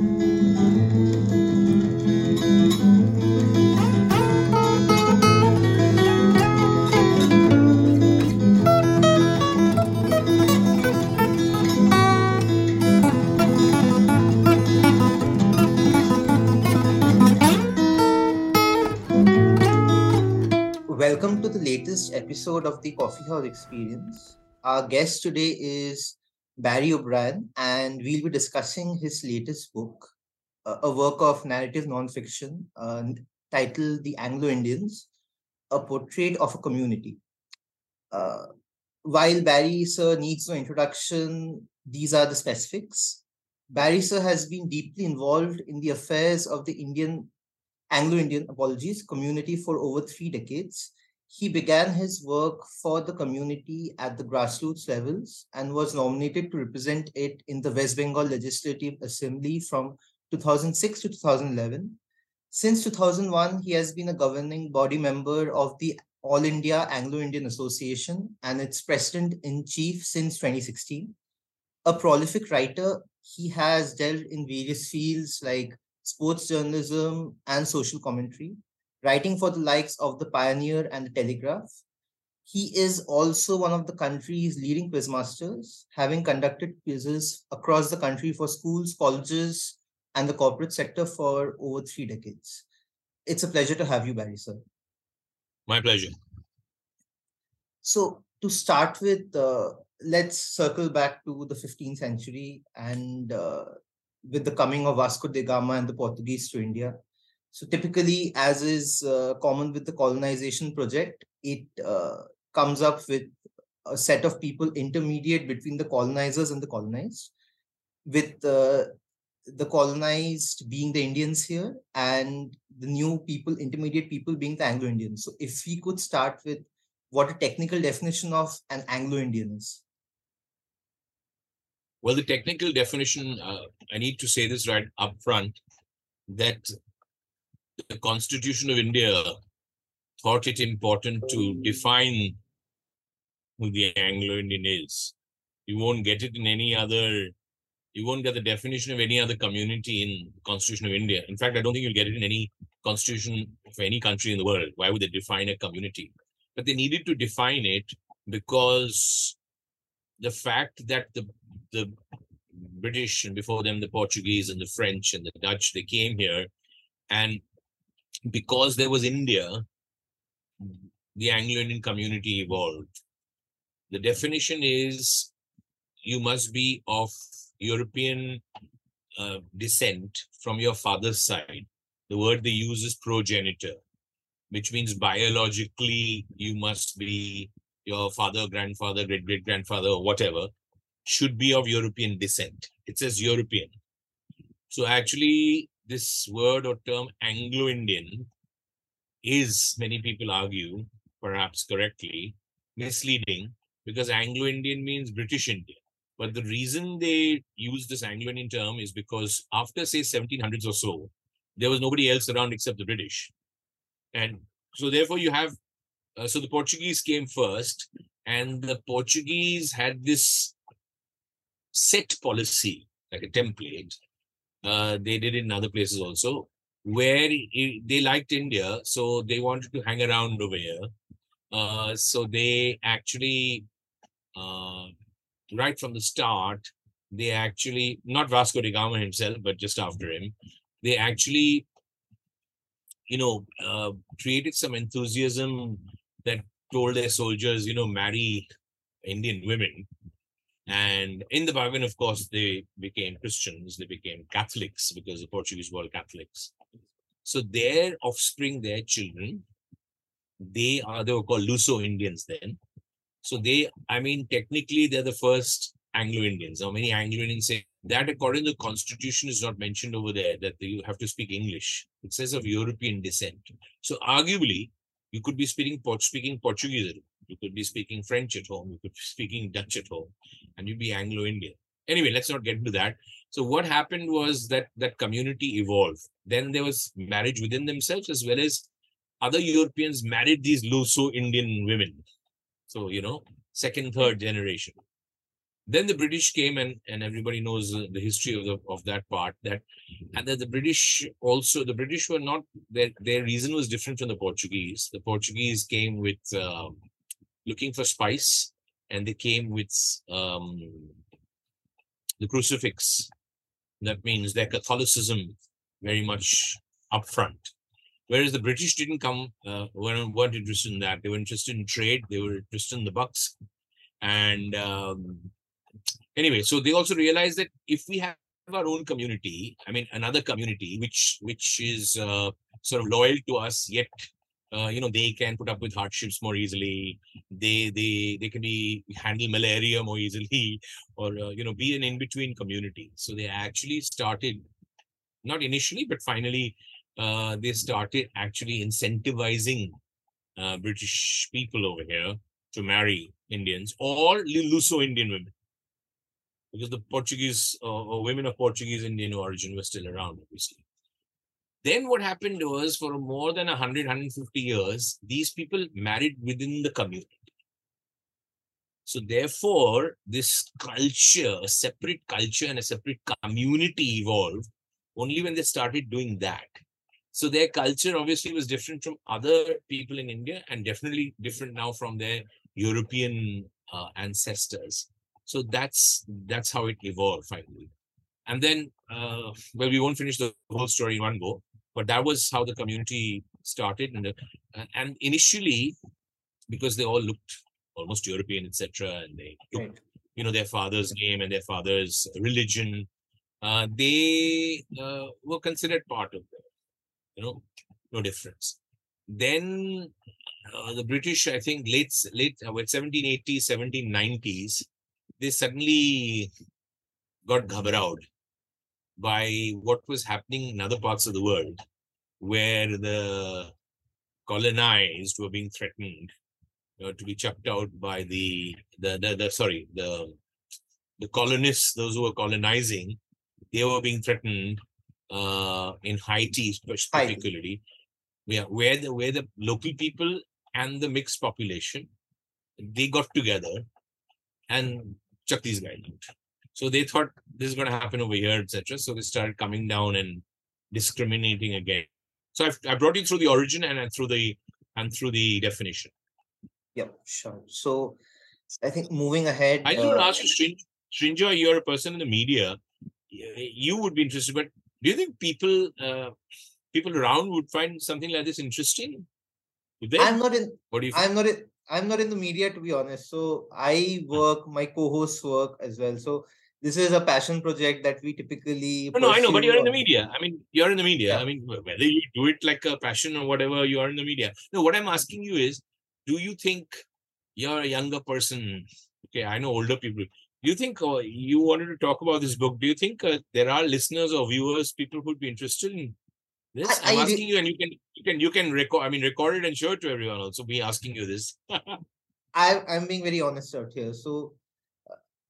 Welcome to the latest episode of the Coffee House Experience. Our guest today is Barry O'Brien, and we'll be discussing his latest book, uh, a work of narrative nonfiction uh, titled The Anglo Indians A Portrait of a Community. Uh, while Barry Sir needs no introduction, these are the specifics. Barry Sir has been deeply involved in the affairs of the Indian Anglo Indian apologies community for over three decades. He began his work for the community at the grassroots levels and was nominated to represent it in the West Bengal Legislative Assembly from 2006 to 2011. Since 2001, he has been a governing body member of the All India Anglo Indian Association and its president in chief since 2016. A prolific writer, he has delved in various fields like sports journalism, and social commentary, writing for the likes of The Pioneer and The Telegraph. He is also one of the country's leading quizmasters, having conducted quizzes across the country for schools, colleges, and the corporate sector for over three decades. It's a pleasure to have you, Barry, sir. My pleasure. So, to start with, uh, let's circle back to the 15th century and uh, with the coming of Vasco da Gama and the Portuguese to India. So typically, as is uh, common with the colonization project, it uh, comes up with a set of people intermediate between the colonizers and the colonized, with uh, the colonized being the Indians here and the new people, intermediate people being the Anglo-Indians. So if we could start with what a technical definition of an Anglo-Indian is. Well, the technical definition, uh, I need to say this right up front, that the Constitution of India thought it important to define who the Anglo-Indian is. You won't get it in any other, you won't get the definition of any other community in the Constitution of India. In fact, I don't think you'll get it in any constitution of any country in the world. Why would they define a community? But they needed to define it because the fact that the the British and before them the Portuguese and the French and the Dutch, they came here. And because there was India, the Anglo-Indian community evolved. The definition is you must be of European uh, descent from your father's side. The word they use is progenitor, which means biologically you must be your father, grandfather, great great grandfather, or whatever should be of European descent. It says European. So actually, this word or term Anglo-Indian is, many people argue, perhaps correctly, misleading because Anglo-Indian means British Indian. But the reason they use this Anglo-Indian term is because after, say, 1700s or so, there was nobody else around except the British. And so therefore you have, uh, so the Portuguese came first and the Portuguese had this set policy, like a template. Uh, they did in other places also, where it, they liked India, so they wanted to hang around over here. Uh, so they actually, uh, right from the start, they actually, not Vasco da Gama himself, but just after him, they actually, you know, uh, created some enthusiasm that told their soldiers, you know, marry Indian women and in the bargain, of course, they became Christians, they became Catholics because the Portuguese were Catholics. So their offspring, their children, they are they were called Luso Indians then. So they, I mean, technically they're the first Anglo-Indians. Now many Anglo-Indians say that according to the constitution is not mentioned over there, that you have to speak English. It says of European descent. So arguably, you could be speaking, speaking Portuguese you could be speaking French at home. You could be speaking Dutch at home, and you'd be Anglo-Indian. Anyway, let's not get into that. So what happened was that that community evolved. Then there was marriage within themselves as well as other Europeans married these Luso Indian women. So, you know, second, third generation. then the british came and and everybody knows the history of the of that part that and that the british also the british were not their their reason was different from the portuguese the portuguese came with um, looking for spice and they came with um, the crucifix. That means their catholicism very much upfront. Whereas the british didn't come uh, weren't, weren't interested in that. They were interested in trade. They were interested in the bucks. And um, anyway so they also realized that if we have our own community i mean another community which which is uh, sort of loyal to us yet uh, you know they can put up with hardships more easily. They they they can be handle malaria more easily or uh, you know be an in-between community. So they actually started not initially but finally uh, they started actually incentivizing uh, british people over here to marry indians or luso-indian women. Because the portuguese or women of portuguese indian origin were still around obviously then what happened was for more than 100, 150 years, these people married within the community. So therefore, this culture, a separate culture and a separate community evolved only when they started doing that. So their culture obviously was different from other people in India and definitely different now from their European uh, ancestors. So that's that's how it evolved finally. And then, uh, well, we won't finish the whole story in one go but that was how the community started and, uh, and initially because they all looked almost european etc and they took right. you know their father's name and their father's religion uh, they uh, were considered part of them you know no difference then uh, the british i think late late uh, 1780s 1790s they suddenly got ghabarowed by what was happening in other parts of the world where the colonized were being threatened uh, to be chucked out by the, the the, the sorry the the colonists those who were colonizing they were being threatened uh, in Haiti particularly yeah where the where the local people and the mixed population they got together and chuck these guys out so they thought this is going to happen over here, etc. So they started coming down and discriminating again. So I've, I brought you through the origin and through the and through the definition. Yeah, sure. So I think moving ahead. I just uh, want to ask you, Srinjoy, you're a person in the media. You would be interested, but do you think people uh, people around would find something like this interesting? I'm not in. What do you? I'm not in. I'm not in the media to be honest. So I work. My co-hosts work as well. So this is a passion project that we typically no, no i know but you're in the media. I mean you're in the media. Yeah. i mean whether you do it like a passion or whatever you are in the media. No what i'm asking you is do you think you're a younger person? Okay i know older people. Do you think uh, you wanted to talk about this book. Do you think uh, there are listeners or viewers people who'd be interested in this? I, am asking you and you can you can you can record i mean record it and show it to everyone also. Be asking you this. I, i'm being very honest out here. So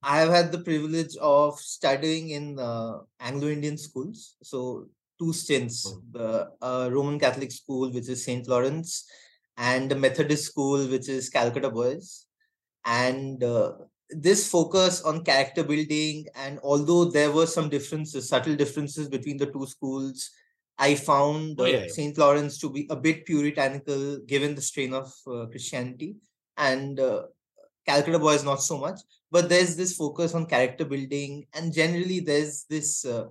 I have had the privilege of studying in uh, Anglo-Indian schools. So two stints: oh. the uh, Roman Catholic school, which is Saint Lawrence, and the Methodist school, which is Calcutta Boys. And uh, this focus on character building, and although there were some differences, subtle differences between the two schools, I found oh, yeah, yeah. Saint Lawrence to be a bit puritanical, given the strain of uh, Christianity, and uh, Calcutta Boys not so much but there's this focus on character building and generally there's this uh,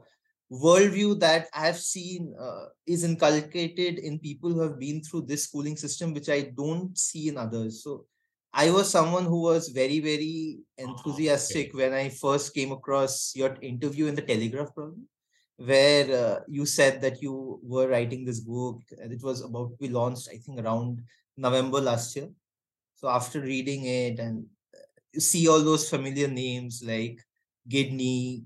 worldview that i have seen uh, is inculcated in people who have been through this schooling system which i don't see in others so i was someone who was very very enthusiastic oh, okay. when i first came across your interview in the telegraph problem where uh, you said that you were writing this book and it was about to be launched i think around november last year so after reading it and see all those familiar names like Gidney,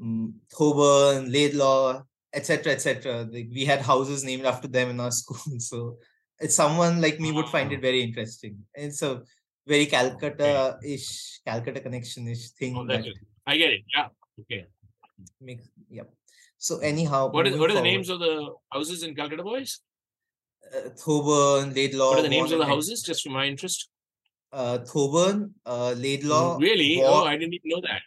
um, Thoburn, Laidlaw, etc., etc. Like we had houses named after them in our school. So it's someone like me would find it very interesting. It's a very Calcutta-ish, Calcutta connection-ish thing. Oh, that I get it. Yeah. Okay. Makes, yeah. So anyhow, what is what are the names of the houses in Calcutta, boys? Uh, Thoburn, Laidlaw. What are the names of the houses, just for my interest? Uh, Thoburn, uh, Laidlaw. Really? Vaughan, Oh, I didn't even know that.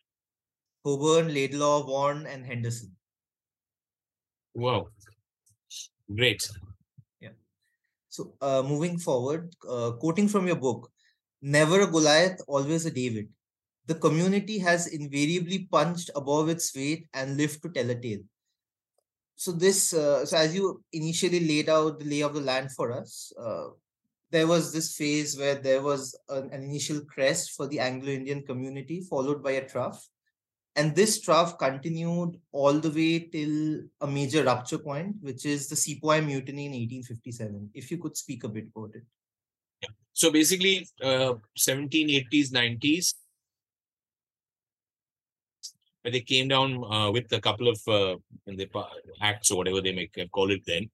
Thoburn, Laidlaw, Vaughan, and Henderson. Wow. Great. Yeah. So, uh, moving forward, uh, quoting from your book, never a Goliath, always a David. The community has invariably punched above its weight and lived to tell a tale. So, this, uh, so as you initially laid out the lay of the land for us, uh, there was this phase where there was an, an initial crest for the Anglo Indian community, followed by a trough and this trough continued all the way till a major rupture point, which is the Sepoy Mutiny in 1857. If you could speak a bit about it. So basically, uh, 1780s, 90s, where they came down uh, with a couple of uh, acts or whatever they may call it then,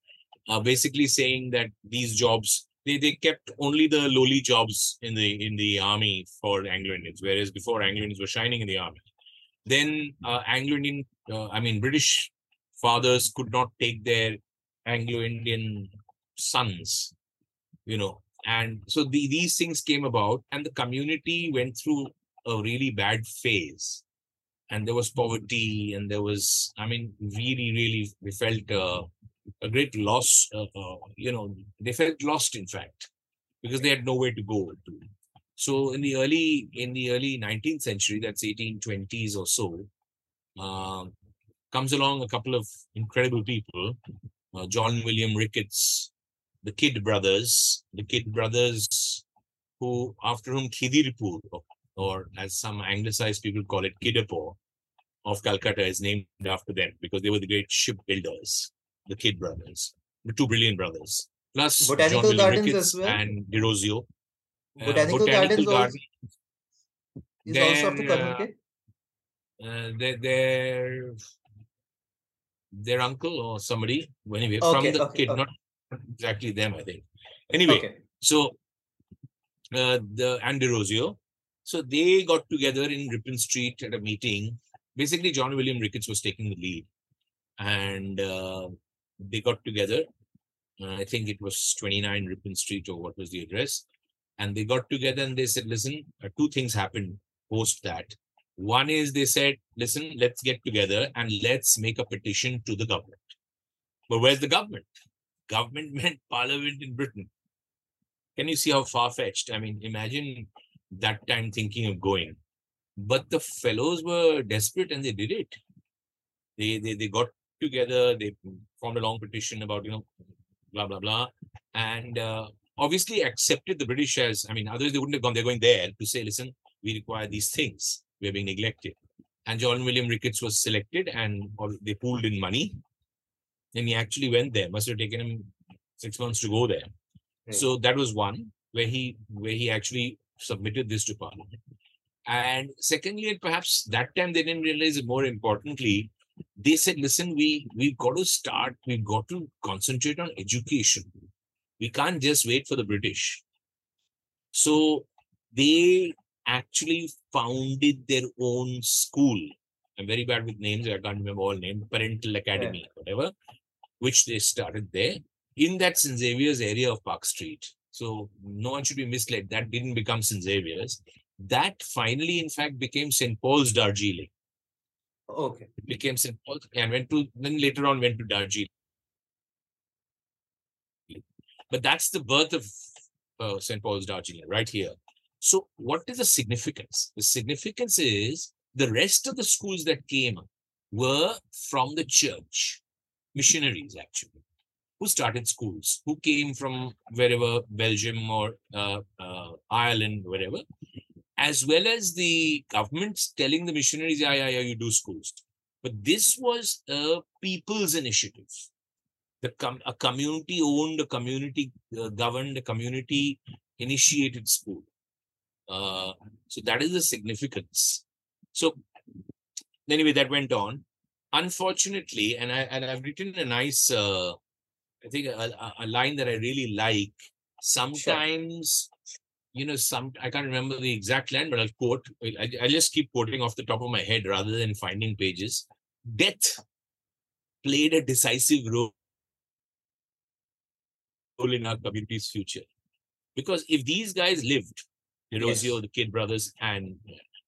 uh, basically saying that these jobs they, they kept only the lowly jobs in the in the army for Anglo Indians, whereas before Anglo Indians were shining in the army. Then uh, Anglo Indian, uh, I mean British fathers could not take their Anglo Indian sons, you know, and so the, these things came about, and the community went through a really bad phase and there was poverty and there was i mean really really we felt uh, a great loss uh, uh, you know they felt lost in fact because they had nowhere to go to. So in the early in the early 19th century that's 1820s or so um, comes along a couple of incredible people uh, john william ricketts the kidd brothers the kidd brothers who after whom khidirpur or, or as some anglicized people call it Kidderpore of calcutta is named after them because they were the great shipbuilders the kidd brothers the two brilliant brothers plus Botanical john gardens ricketts as well? and derozio Uh, Botanical gardens also is also up to They're, uh, communicate. uh, their their their uncle or somebody anyway Okay, from the okay, kid okay. not exactly them i think anyway so uh, the and Derozio, so they got together in Ripon Street at a meeting. Basically, John William Ricketts was taking the lead, and uh, they got together. Uh, I think it was 29 Ripon Street or what was the address, and they got together and they said, "Listen, uh, two things happened post that. One is they said, "Listen, let's get together and let's make a petition to the government." But where's the government? Government meant Parliament in Britain can you see how far fetched? I mean, imagine that time thinking of going. But the fellows were desperate and they did it. They they, they got together, they formed a long petition about, you know, blah, blah, blah. And uh, obviously accepted the British as, I mean, otherwise they wouldn't have gone. They're going there to say, listen, we require these things. We're being neglected. And John William Ricketts was selected and they pooled in money. And he actually went there. Must have taken him six months to go there. Right. So that was one where he where he actually submitted this to Parliament. And secondly, and perhaps that time they didn't realize it more importantly, they said, listen, we we've got to start, we've got to concentrate on education. We can't just wait for the British. So they actually founded their own school. I'm very bad with names, I can't remember all names, Parental Academy, whatever, which they started there in that St. Xavier's area of Park Street. So no one should be misled. That didn't become St. Xavier's. That finally, in fact, became St. Paul's Darjeeling. Okay. Became St. And went to then later on went to Darjeeling. But that's the birth of uh, St. Paul's Darjeeling right here. So what is the significance? The significance is the rest of the schools that came were from the church, missionaries actually who started schools, who came from wherever, Belgium or uh, uh, Ireland, wherever, as well as the governments telling the missionaries, yeah, yeah, yeah, you do schools. But this was a people's initiative. The com- a community owned, a community uh, governed, a community initiated school. Uh, so that is the significance. So anyway, that went on. Unfortunately, and I and I've written a nice uh, I think a, a- a line that I really like. Sometimes, you know, some I can't remember the exact line, but I'll quote. I, I just keep quoting off the top of my head rather than finding pages. Death played a decisive role in our community's future, because if these guys lived, Derozio, Yes. the Kidd brothers, and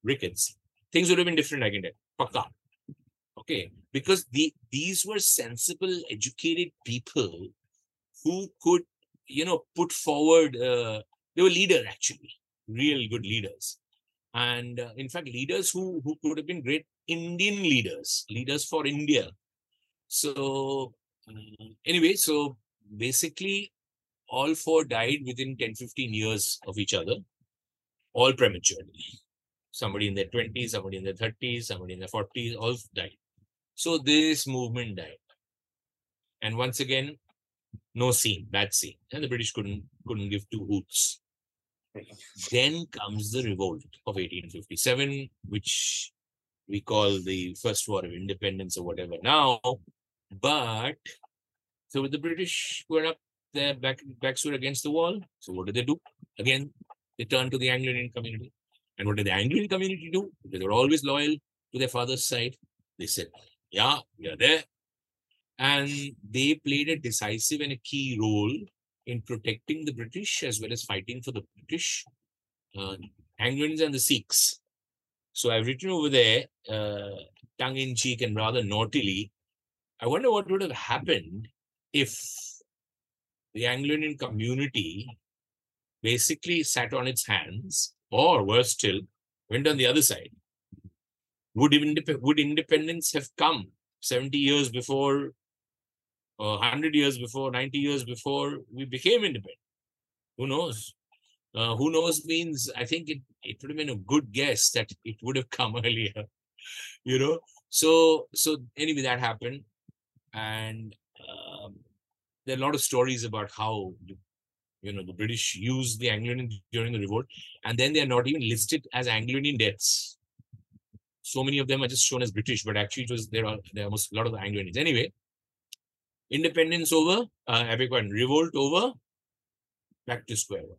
Ricketts, things would have been different, I can tell. Pakka. Okay. Because the these were sensible, educated people who could, you know, put forward, uh, they were leaders actually, real good leaders. And uh, in fact, leaders who, who could have been great Indian leaders, leaders for India. So, uh, anyway, so basically, all four died within 10 15 years of each other, all prematurely. Somebody in their 20s, somebody in their 30s, somebody in their 40s, all died. So, this movement died. And once again, no scene, bad scene. And the British couldn't couldn't give two hoots. Then comes the revolt of 1857, which we call the First War of Independence or whatever now. But so the British were up their back backs were against the wall. So what did they do? Again, they turned to the Anglo-Indian community. And what did the Anglo-Indian community do? Because they were always loyal to their father's side. They said, Yeah, we are there. And they played a decisive and a key role in protecting the British as well as fighting for the British, uh, Anglo-Indians and the Sikhs. So I've written over there, uh, tongue in cheek and rather naughtily, I wonder what would have happened if the Anglo-Indian community basically sat on its hands, or worse still, went on the other side. Would, indep- would independence have come 70 years before, or 100 years before, 90 years before we became independent? Who knows? Uh, who knows means I think it, it would have been a good guess that it would have come earlier, you know. So so anyway, that happened, and um, there are a lot of stories about how you know the British used the Anglo-Indian during the revolt, and then they are not even listed as Anglo-Indian deaths. So many of them are just shown as British, but actually it was there are there are almost a lot of Anglo-Indians. Anyway, independence over, uh, I beg pardon, revolt over, back to square one.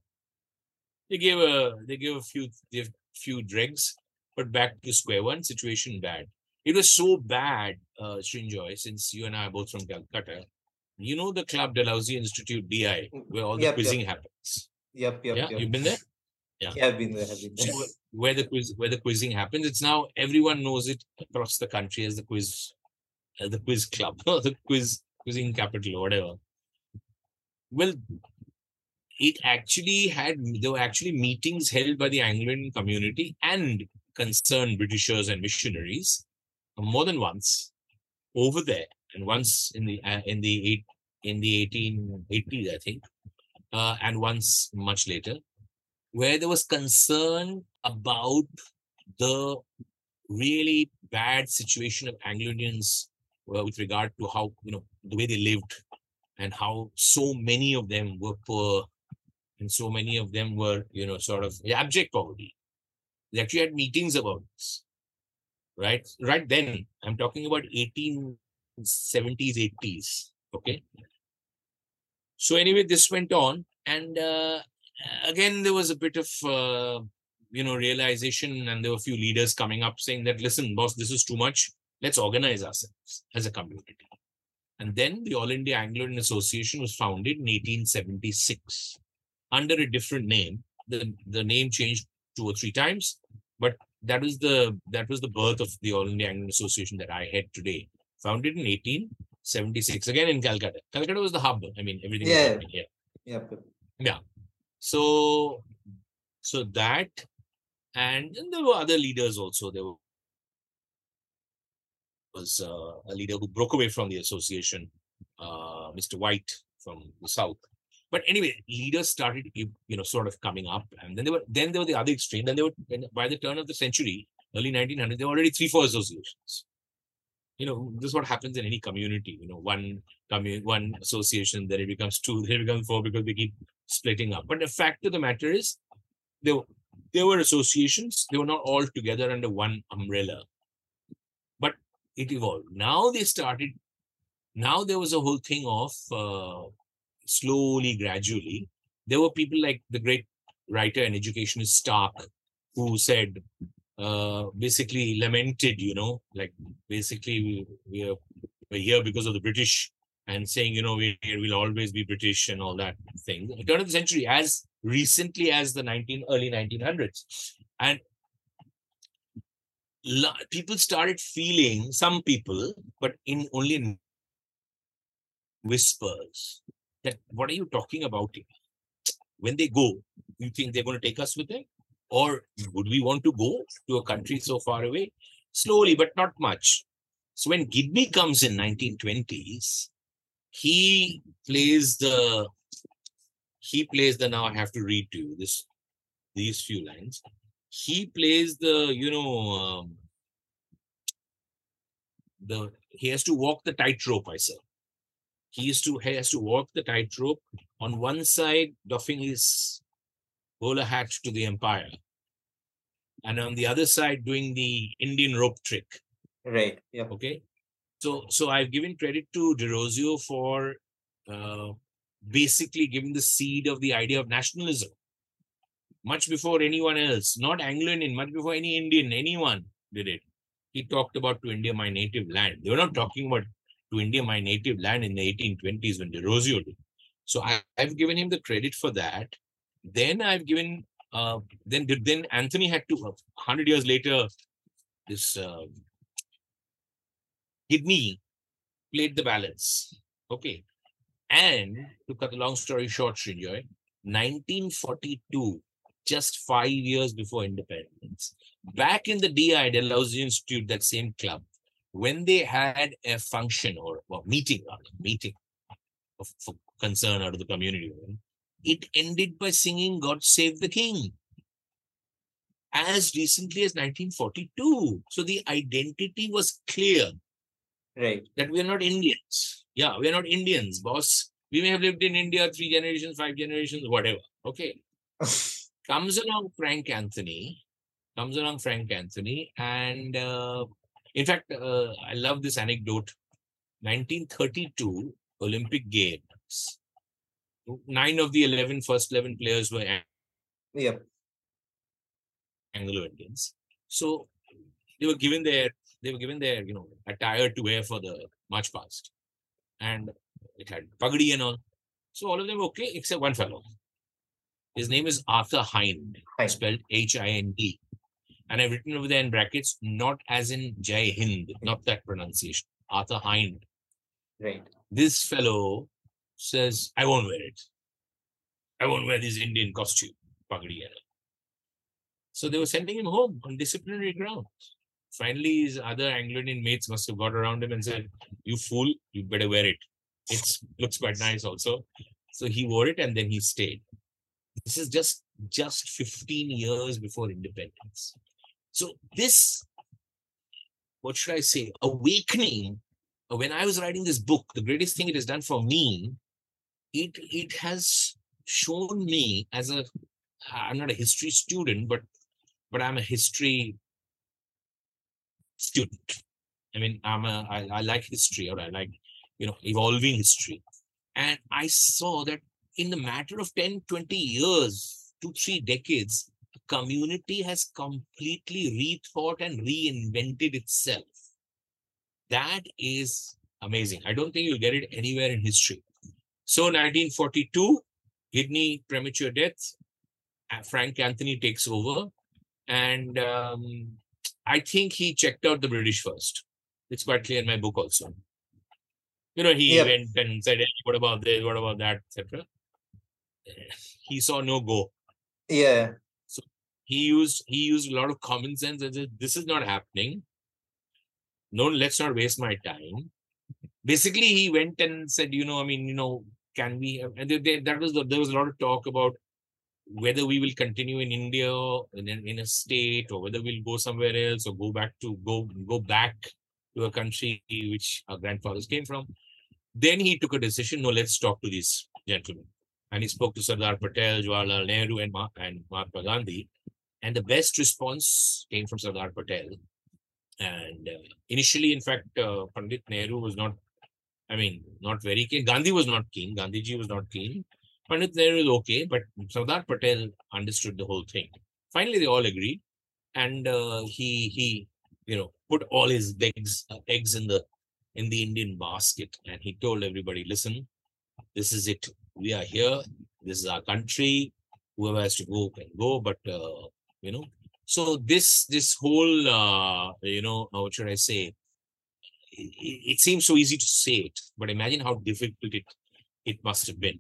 They gave a they gave a few they few dregs, but back to square one. Situation bad. It was so bad, uh, Srinjoy, since you and I are both from Calcutta. You know the Club Dalhousie Institute DI, where all the Yep, yep. quizzing happens. Yep, yep, yeah, yep. you've been there. Yeah, I've been there. I've been there. So where the quiz where the quizzing happens, it's now everyone knows it across the country as the quiz, as the quiz club, the quiz quizzing capital, whatever. Well, it actually had there were actually meetings held by the Anglo-Indian community and concerned Britishers and missionaries more than once over there, and once in the uh, in the eight in the 1880s, I think, uh, and once much later, where there was concern about the really bad situation of Anglo-Indians uh, with regard to how you know the way they lived and how so many of them were poor and so many of them were you know sort of abject poverty. They actually had meetings about this, right? Right then, I'm talking about 1870s, 80s. Okay. So anyway, this went on, and uh, again there was a bit of uh, you know realization, and there were a few leaders coming up saying that, listen, boss, this is too much. Let's organize ourselves as a community. And then the All India Anglo-Indian Association was founded in 1876 under a different name. The, the name changed two or three times, but that was the that was the birth of the All India Anglo-Indian Association that I head today. Founded in 1876, again in Calcutta. Calcutta was the hub. I mean, everything was Yeah. happening here. Yep, yep. So, so that, and, and there were other leaders also. There were, was uh, a leader who broke away from the association, uh, Mr. White from the south. But anyway, leaders started, you know, sort of coming up, and then they were then they were the other extreme. Then they were by the turn of the century, early 1900, there were already three, four associations. You know, this is what happens in any community. You know, one commun one association, then it becomes two, then it becomes four because they keep splitting up. But the fact of the matter is, there were, there were associations. They were not all together under one umbrella, it evolved. Now they started. Now there was a whole thing of uh, slowly, gradually. There were people like the great writer and educationist Stark, who said, uh, basically lamented, you know, like basically we, are we're here because of the British and saying, you know, we we'll always be British and all that thing. The turn of the century, as recently as the 19 early 1900s and people started feeling some people but in only in whispers that what are you talking about? Here? when they go you think they're going to take us with them? Or would we want to go to a country so far away? Slowly but not much. So when Gidney comes in 1920s he plays the he plays the now i have to read to you this these few lines he plays the you know um, the he has to walk the tightrope i say. He used to he has to walk the tightrope. On one side doffing his bowler hat to the empire and on the other side doing the indian rope trick. Right yeah okay? So, so I've given credit to Derozio for uh, basically giving the seed of the idea of nationalism much before anyone else, not Anglo-Indian, much before any Indian, anyone did it. He talked about to India, my native land. They were not talking about to India, my native land in the 1820s when Derozio did. So I, have given him the credit for that. Then I've given, uh, then then Anthony had to, uh, 100 years later, this uh, Gidney played the balance. Okay. And to cut the long story short, Srinjoy, 1942, just five years before independence, back in the DI, Dalhousie Institute, that same club, when they had a function or, or meeting, or meeting of, for concern out of the community, it ended by singing God Save the King as recently as 1942. So the identity was clear. Right. That we are not Indians. Yeah, we are not Indians, boss. We may have lived in India three generations, five generations, whatever. Okay. comes along Frank Anthony, comes along Frank Anthony, and uh, in fact, uh, I love this anecdote. 1932 Olympic Games. Nine of the 11 first 11 players were yep. Anglo Indians. So they were given their they were given their, you know, attire to wear for the march past. And it had pagadi and all. So all of them were okay, except one fellow. His name is Arthur Hind, spelled H-I-N-D. And I've written over there in brackets, not as in Jai Hind, not that pronunciation. Arthur Hind. Right. This fellow says, I won't wear it. I won't wear this Indian costume, pagadi. So they were sending him home on disciplinary grounds. Finally, his other Anglo-Indian mates must have got around him and said, "You fool! You better wear it. It looks quite nice, also." So he wore it, and then he stayed. This is just just 15 years before independence. So this, what should I say, awakening. When I was writing this book, the greatest thing it has done for me, it it has shown me as a I'm not a history student, but but I'm a history student. I mean, I'm a, I, I like history or I like, you know, evolving history. And I saw that in the matter of 10, 20 years, two, three decades, a community has completely rethought and reinvented itself. That is amazing. I don't think you'll get it anywhere in history. So 1942, Gidney premature death, Frank Anthony takes over, and um, I think he checked out the British first. It's quite clear in my book also. You know, he went and said, hey, "What about this? What about that?" etc. He saw no go. Yeah. So he used he used a lot of common sense and said, "This is not happening. No, let's not waste my time." Basically, he went and said, "You know, I mean, you know, can we?" And they, they, that was the, there was a lot of talk about whether we will continue in India in, in a state or whether we'll go somewhere else or go back to go go back to a country which our grandfathers came from. Then he took a decision. No, let's talk to these gentlemen. And he spoke to Sardar Patel, Jawaharlal Nehru, and, and Mahatma Gandhi. And the best response came from Sardar Patel. And uh, initially, in fact, uh, Pandit Nehru was not, I mean, not very keen. Gandhi was not keen. Gandhiji was not keen. Pandit Nehru is okay, but Sardar Patel understood the whole thing. Finally, they all agreed, and uh, he he you know put all his eggs eggs in the in the Indian basket, and he told everybody, "Listen, this is it. We are here. This is our country. whoever has to go can go, but uh, you know, so this this whole uh, you know, what should I say? It, it seems so easy to say it, but imagine how difficult it it must have been.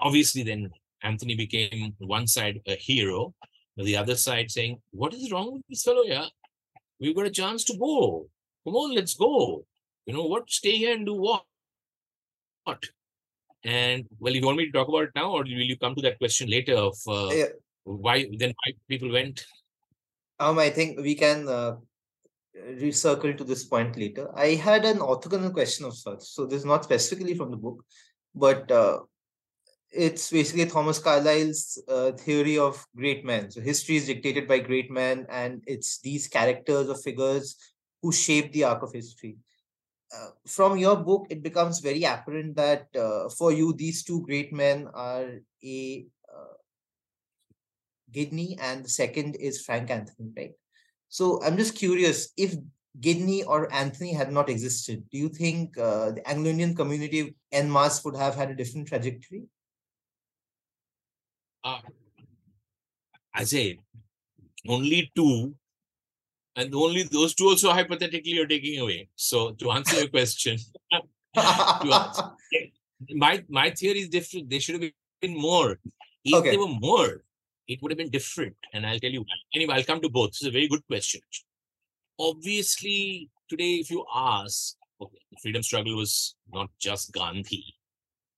Obviously, then Anthony became one side a hero, the other side saying, "What is wrong with this fellow? Yeah, we've got a chance to go. Come on, let's go. You know what? Stay here and do what? What? And well, you want me to talk about it now, or will you come to that question later of uh, Yeah. why then why people went? Um, I think we can uh, recircle to this point later. I had an orthogonal question of sorts. So this is not specifically from the book, but uh, it's basically Thomas Carlyle's uh, theory of great men. So history is dictated by great men, and it's these characters or figures who shape the arc of history. Uh, from your book, it becomes very apparent that uh, for you, these two great men are a uh, Gidney, and the second is Frank Anthony, right? So I'm just curious if Gidney or Anthony had not existed, do you think uh, the Anglo-Indian community en masse would have had a different trajectory? Uh, I say only two, and only those two also hypothetically you're taking away. So to answer your question, to answer, my my theory is different. They should have been more. If Okay. they were more, it would have been different. And I'll tell you why. Anyway, I'll come to both. It's a very good question. Obviously, today, if you ask, okay, the freedom struggle was not just Gandhi.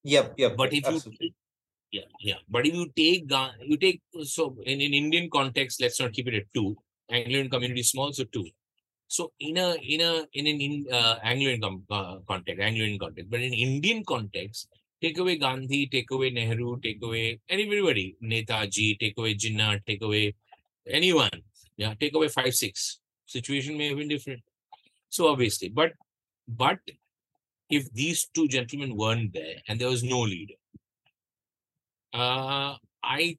yep, yep. But if you absolutely. take- yeah, yeah. But if you take you take so in, in Indian context, let's not keep it at two. Anglo-Indian community is small, so two. So in a in a in an in, uh, Anglo-Indian com- uh, context, Anglo-Indian context, but in Indian context, take away Gandhi, take away Nehru, take away everybody, Netaji, take away Jinnah, take away anyone. Yeah, take away five six. Situation may have been different. So obviously, but but if these two gentlemen weren't there and there was no leader, uh, I,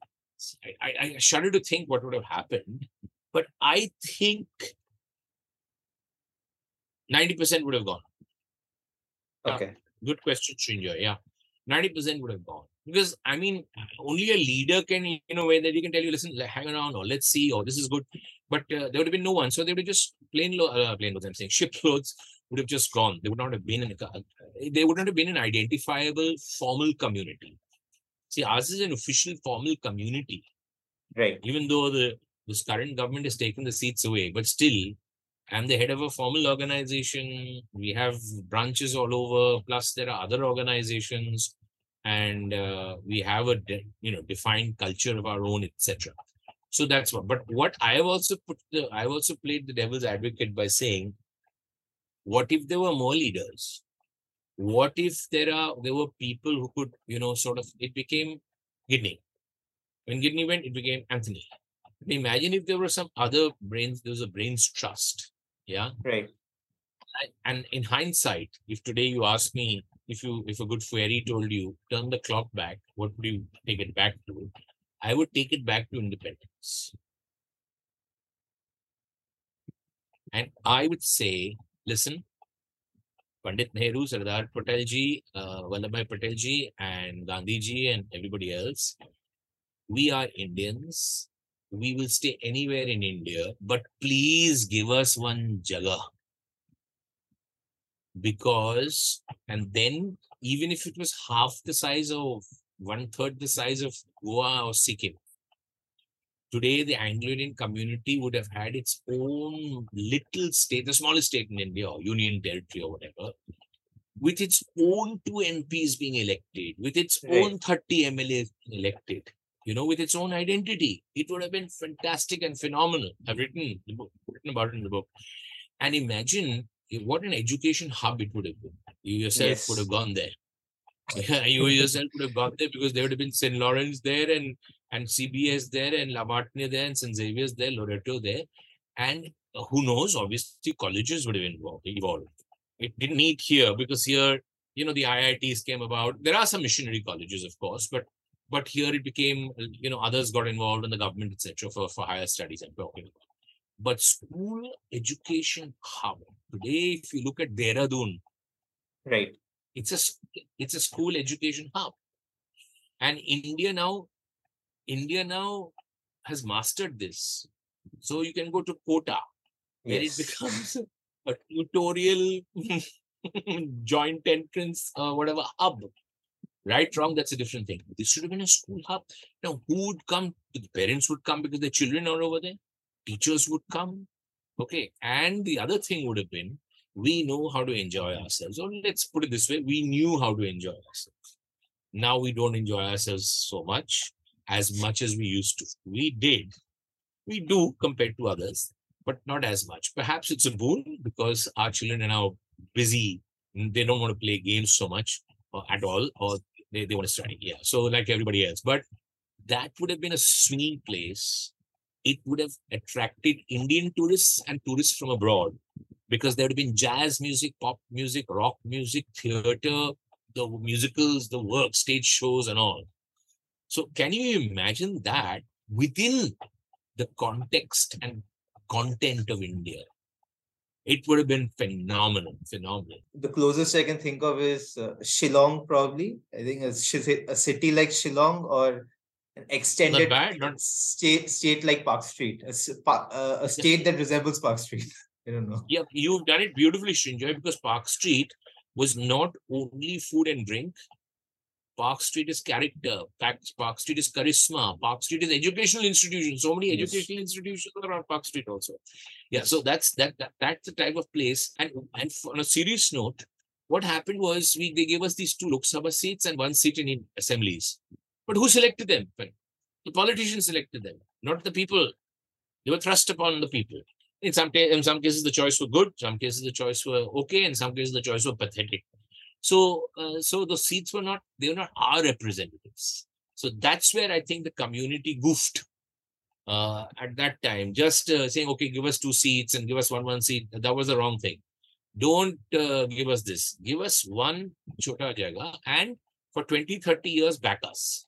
I, I shudder to think what would have happened, but I think 90% would have gone. yeah. Okay. Good question, Srinjoy. Yeah. 90% would have gone. Because, I mean, only a leader can, you know, where that he can tell you, listen, hang around, or let's see, or this is good. But uh, there would have been no one. So they would have just plain, lo- uh, plain loads, I'm saying, shiploads would have just gone. They would not have been in a, they would not have been an identifiable formal community. See, ours is an official formal community Right. even though the this current government has taken the seats away, but still, I'm the head of a formal organization. We have branches all over. Plus, there are other organizations, and uh, we have a de- you know defined culture of our own, etc. So that's what. But what I have also put the I have also played the devil's advocate by saying, what if there were more leaders? What if there are there were people who could you know sort of it became Gidney. When Gidney went, it became Anthony. Imagine if there were some other brains, there was a brains trust. Yeah. Right. And in hindsight, if today you ask me if you if a good fairy told you turn the clock back, what would you take it back to? I would take it back to independence. And I would say, listen, Pandit Nehru, Sardar Patel ji, uh, Vallabhbhai Patel ji, and Gandhi ji, and everybody else, we are Indians. We will stay anywhere in India, but please give us one jaga. Because, and then even if it was half the size of one third the size of Goa or Sikkim, today the Anglo-Indian community would have had its own little state, the smallest state in India, or union territory or whatever, with its own two MPs being elected, with its Right. own 30 MLAs being elected, you know, with its own identity. It would have been fantastic and phenomenal. I've written the book, written about it in the book. And imagine what an education hub it would have been. You yourself would have gone there. You yourself would have gone there because there would have been St. Lawrence there and and CBS there and La Martiniere there and St. Xavier's there, Loreto there. And uh, who knows, obviously colleges would have involved, evolved. It didn't need here because here, you know, the IITs came about. There are some missionary colleges, of course, but but here it became, you know, others got involved in the government, etc., for, for higher studies I'm talking about. But school education hub. Today, if you look at Dehradun, Right. it's a it's a school education hub and india now India now has mastered this. So you can go to Kota, where Yes. it becomes a tutorial joint entrance, uh, whatever hub. Right, wrong, that's a different thing. This should have been a school hub. Now, who would come? The parents would come because their children are over there. Teachers would come. Okay. And the other thing would have been we know how to enjoy ourselves. Or let's put it this way we knew how to enjoy ourselves. Now we don't enjoy ourselves so much as much as we used to. We did. We do compared to others, but not as much. Perhaps it's a boon because our children are now busy. They don't want to play games so much or at all, or they, they want to study. Yeah. So, like everybody else. But that would have been a swinging place. It would have attracted Indian tourists and tourists from abroad because there would have been jazz music, pop music, rock music, theater, the musicals, the work, stage shows, and all. So, can you imagine that within the context and content of India? It would have been phenomenal, phenomenal. The closest I can think of is uh, Shillong, probably. I think a, a city like Shillong or an extended bad, not- state state like Park Street, a, uh, a state that resembles Park Street. I don't know. Yeah, you've done it beautifully, Srinjoy, because Park Street was not only food and drink. Park Street is character. Park, Street is charisma. Park Street is educational institution. So many Yes. educational institutions are on Park Street also. Yeah, so that's that, that that's the type of place. And and on a serious note, what happened was we they gave us these two Lok Sabha seats and one seat in, in assemblies. But who selected them? The politicians selected them, not the people. They were thrust upon the people. In some ta- in some cases, the choice were good. Some cases, the choice were okay. In some cases, the choice were pathetic. So, uh, so the seats were not they were not our representatives. So that's where I think the community goofed uh, at that time. Just uh, saying, okay, give us two seats and give us one one seat. That was the wrong thing. Don't uh, give us this. Give us one chota jaga and for 20, 30 years back us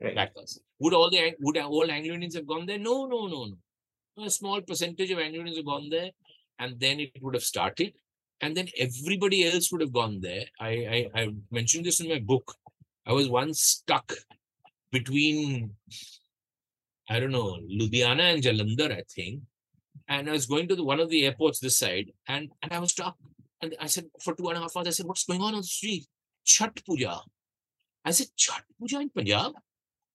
Right. back us. Would all the would all Anglo Indians have gone there? No, no, no, no. A small percentage of Anglo Indians have gone there, and then it would have started, and then everybody else would have gone there. I I, I mentioned this in my book. I was once stuck between I don't know Ludhiana and Jalandhar, I think, and I was going to the, one of the airports this side, and and I was stuck. And I said for two and a half hours, I said, "What's going on on the street? Chhath Puja." I said, "Chhath Puja in Punjab."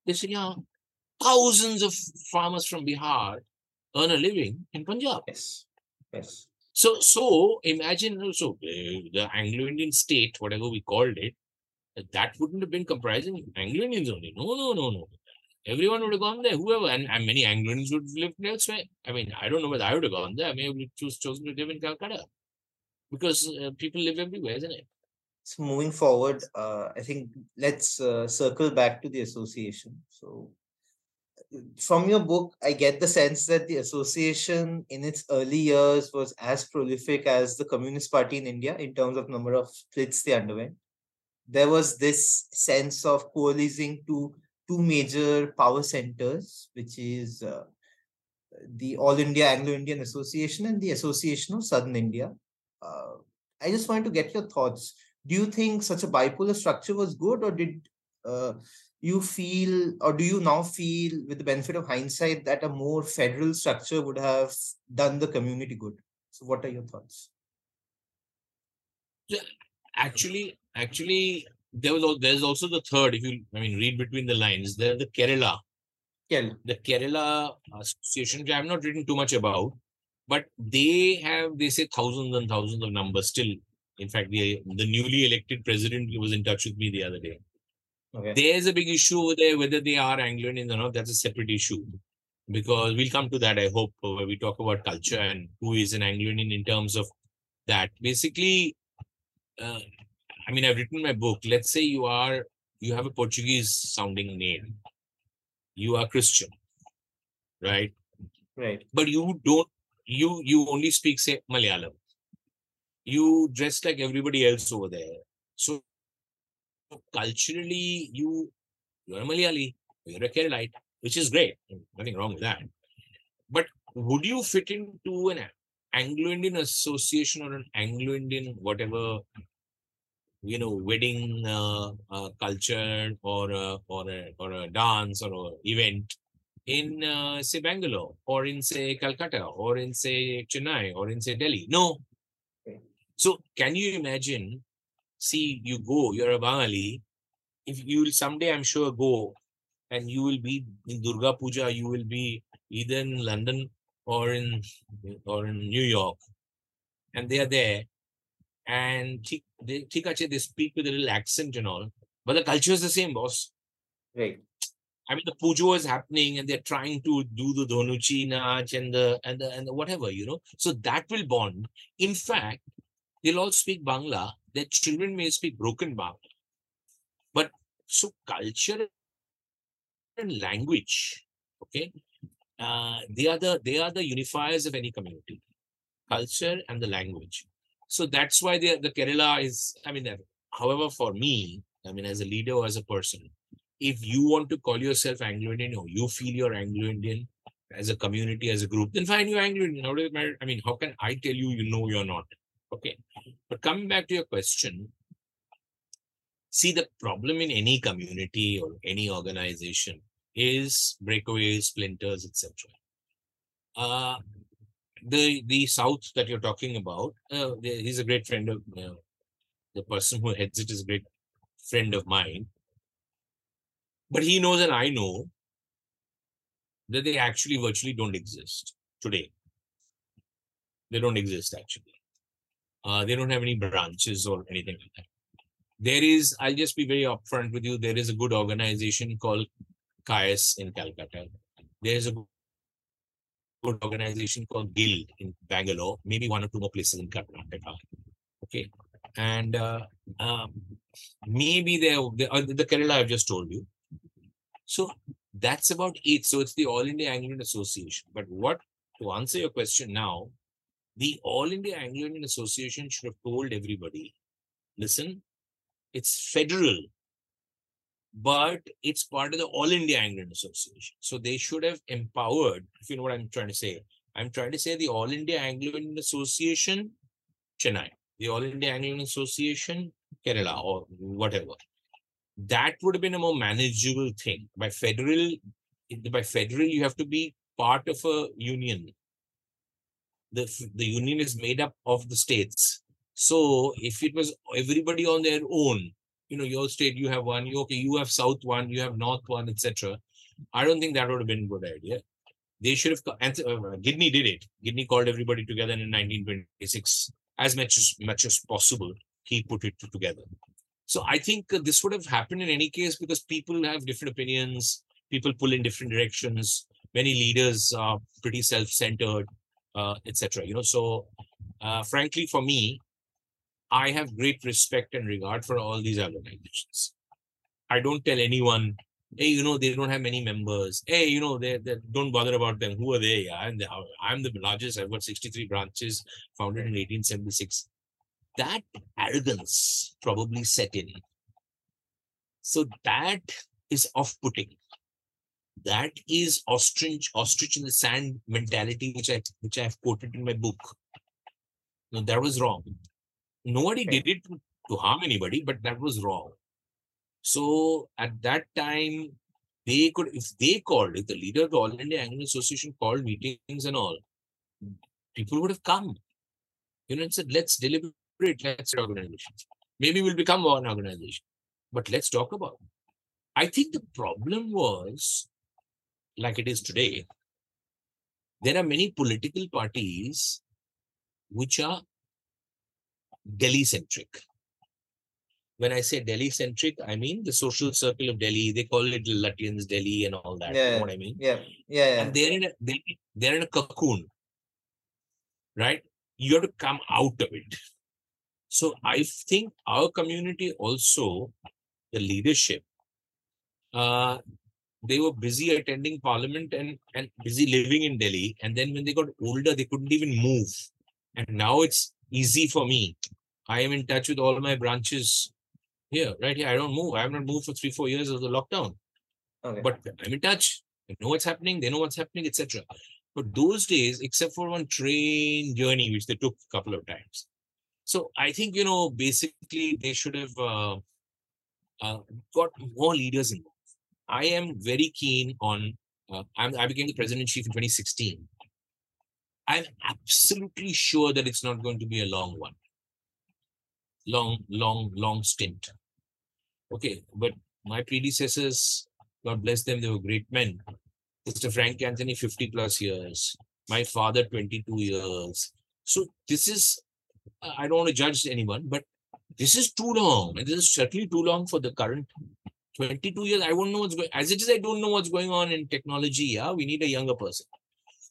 They said, yeah, thousands of farmers from Bihar earn a living in Punjab. Yes. Yes. So, so imagine also uh, the Anglo-Indian state, whatever we called it, that wouldn't have been comprising Anglo-Indians only. No, no, no, no. Everyone would have gone there, whoever, and, and many Anglo-Indians would have lived elsewhere. I mean, I don't know whether I would have gone there. I may have choose, chosen to live in Calcutta because uh, people live everywhere, isn't it? So moving forward, uh, I think let's uh, circle back to the association. So, from your book, I get the sense that the association in its early years was as prolific as the Communist Party in India in terms of number of splits they underwent. There was this sense of coalescing to two major power centers, which is uh, the All India Anglo Indian Association and the Association of Southern India. Uh, I just wanted to get your thoughts do you think such a bipolar structure was good or did uh, you feel or do you now feel with the benefit of hindsight that a more federal structure would have done the community good so what are your thoughts Actually, actually, there was there's also the third. If you, I mean, read between the lines, there's the Kerala Kel. the Kerala Association, which I have not written too much about, but they have they say thousands and thousands of numbers still. In fact, the the newly elected president was in touch with me the other day. Okay There's a big issue over there whether they are Anglo Indians or not. That's a separate issue because we'll come to that. I hope uh, where we talk about culture and who is an Anglo Indian in terms of that. Basically, uh, I mean, I've written my book. Let's say you are you have a Portuguese sounding name. You are Christian, right? right but you don't you you only speak say malayalam you dress like everybody else over there so culturally you you're a malayali you're a keralite which is great nothing wrong with that but would you fit into an anglo-indian association or an anglo-indian whatever you know, wedding uh, uh, culture or a, or a, or a dance or a event in uh, say Bangalore or in say Calcutta or in say Chennai or in say Delhi. No. So can you imagine? see you go you're a bangali if you will someday i'm sure go and you will be in durga puja you will be either in london or in or in new york. And they are there. And they, they speak with a little accent and all but the culture is the same boss. Right. I mean, the pujo is happening, and they're trying to do the dhunuchi nach and the and the and the whatever, you know. So that will bond. In fact, they'll all speak Bangla. Their children may speak broken Bangla, but so culture and language, okay, uh, they are the they are the unifiers of any community, culture and the language. So that's why the the Kerala is. I mean, uh, however, for me, I mean, as a leader or as a person, if you want to call yourself Anglo-Indian or you feel you're Anglo-Indian as a community, as a group, then fine, you're Anglo-Indian. How does it matter? I mean, how can I tell you you know you're not? Okay. But coming back to your question, see the problem in any community or any organization is breakaways, splinters, etc. Uh, the the South that you're talking about, uh, he's a great friend of uh, the person who heads it is a great friend of mine. But he knows and I know that they actually virtually don't exist today. They don't exist actually. Uh, they don't have any branches or anything like that. There is, I'll just be very upfront with you. There is a good organization called Kais in Calcutta. There is a good organization called Guild in Bangalore, maybe one or two more places in Karnataka. Okay. And uh, um, maybe they the, uh, the Kerala I've just told you. So that's about it. So it's the All India Anglo-Indian Association. But what to answer your question now, the All India Anglo-Indian Association should have told everybody, listen, it's federal, but it's part of the All India Anglo-Indian Association. So they should have empowered, if you know what I'm trying to say. I'm trying to say the All India Anglo-Indian Association, Chennai, the All India Anglo-Indian Association, Kerala, or whatever. That would have been a more manageable thing. By federal, by federal, you have to be part of a union. The, the union is made up of the states. So if it was everybody on their own, you know, your state, you have one, you okay, you have south one, you have north one, etc. I don't think that would have been a good idea. They should have, and uh, Gidney did it. Gidney called everybody together in 1926 as much as much as possible. He put it together. So I think uh, this would have happened in any case because people have different opinions. People pull in different directions. Many leaders are pretty self-centered, uh, etc. You know, so uh, frankly, for me, I have great respect and regard for all these organizations. I don't tell anyone, hey, you know, they don't have many members. Hey, you know, they, they don't bother about them. Who are they? Yeah, and I'm the largest. I've got 63 branches, founded in 1876. That arrogance probably set in. So that is off-putting. That is ostrich, ostrich in the sand mentality, which I which I have quoted in my book. No, that was wrong. Nobody Okay. did it to, to harm anybody, but that was wrong. So at that time, they could, if they called, if the leader of the All India Anglo-Indian Association called meetings and all, people would have come. You know, and said, let's deliberate, let's organizations. Maybe we'll become one organization, but let's talk about it. I think the problem was, like it is today, there are many political parties which are Delhi centric. When I say Delhi centric, I mean the social circle of Delhi. They call it Lutyens Delhi and all that. You know what I mean? Yeah, yeah, yeah. And they're in a they, they're in a cocoon, right? You have to come out of it. So I think our community also, the leadership, uh, they were busy attending parliament and, and busy living in Delhi. And then when they got older, they couldn't even move. And now it's easy for me. I am in touch with all my branches here, right here. I don't move. I have not moved for three, four years of the lockdown Okay. but I'm in touch. I know what's happening. They know what's happening, etc. But those days, except for one train journey, which they took a couple of times. So I think, you know, basically they should have uh, uh, got more leaders involved. I am very keen on, uh, i became the president chief in 2016. I'm absolutely sure that it's not going to be a long one. Long, long, long stint. Okay, but my predecessors, God bless them, they were great men. Mr. Frank Anthony, 50 plus years. My father, 22 years. So this is, I don't want to judge anyone, but this is too long. And this is certainly too long for the current 22 years. I won't know what's going as it is, I don't know what's going on in technology. Yeah, we need a younger person.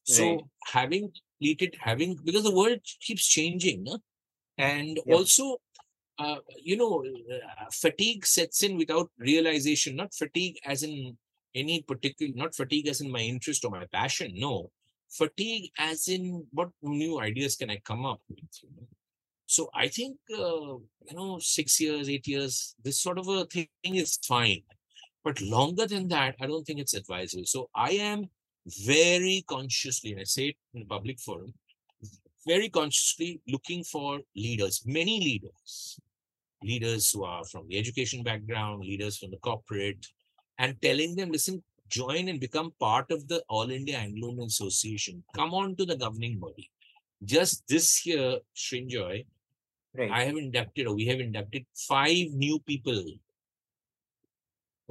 So right. having completed, having because the world keeps changing, no? and yep. also uh, you know, uh, fatigue sets in without realization, not fatigue as in any particular, not fatigue as in my interest or my passion. No, fatigue as in what new ideas can I come up with? You know? So I think, uh, you know, six years, eight years, this sort of a thing is fine. But longer than that, I don't think it's advisable. So I am very consciously, and I say it in a public forum, very consciously looking for leaders, many leaders, leaders who are from the education background, leaders from the corporate, and telling them, listen, join and become part of the All India Anglo Association. Come on to the governing body. Just this year, Srinjoy, right. I have inducted, or we have inducted five new people.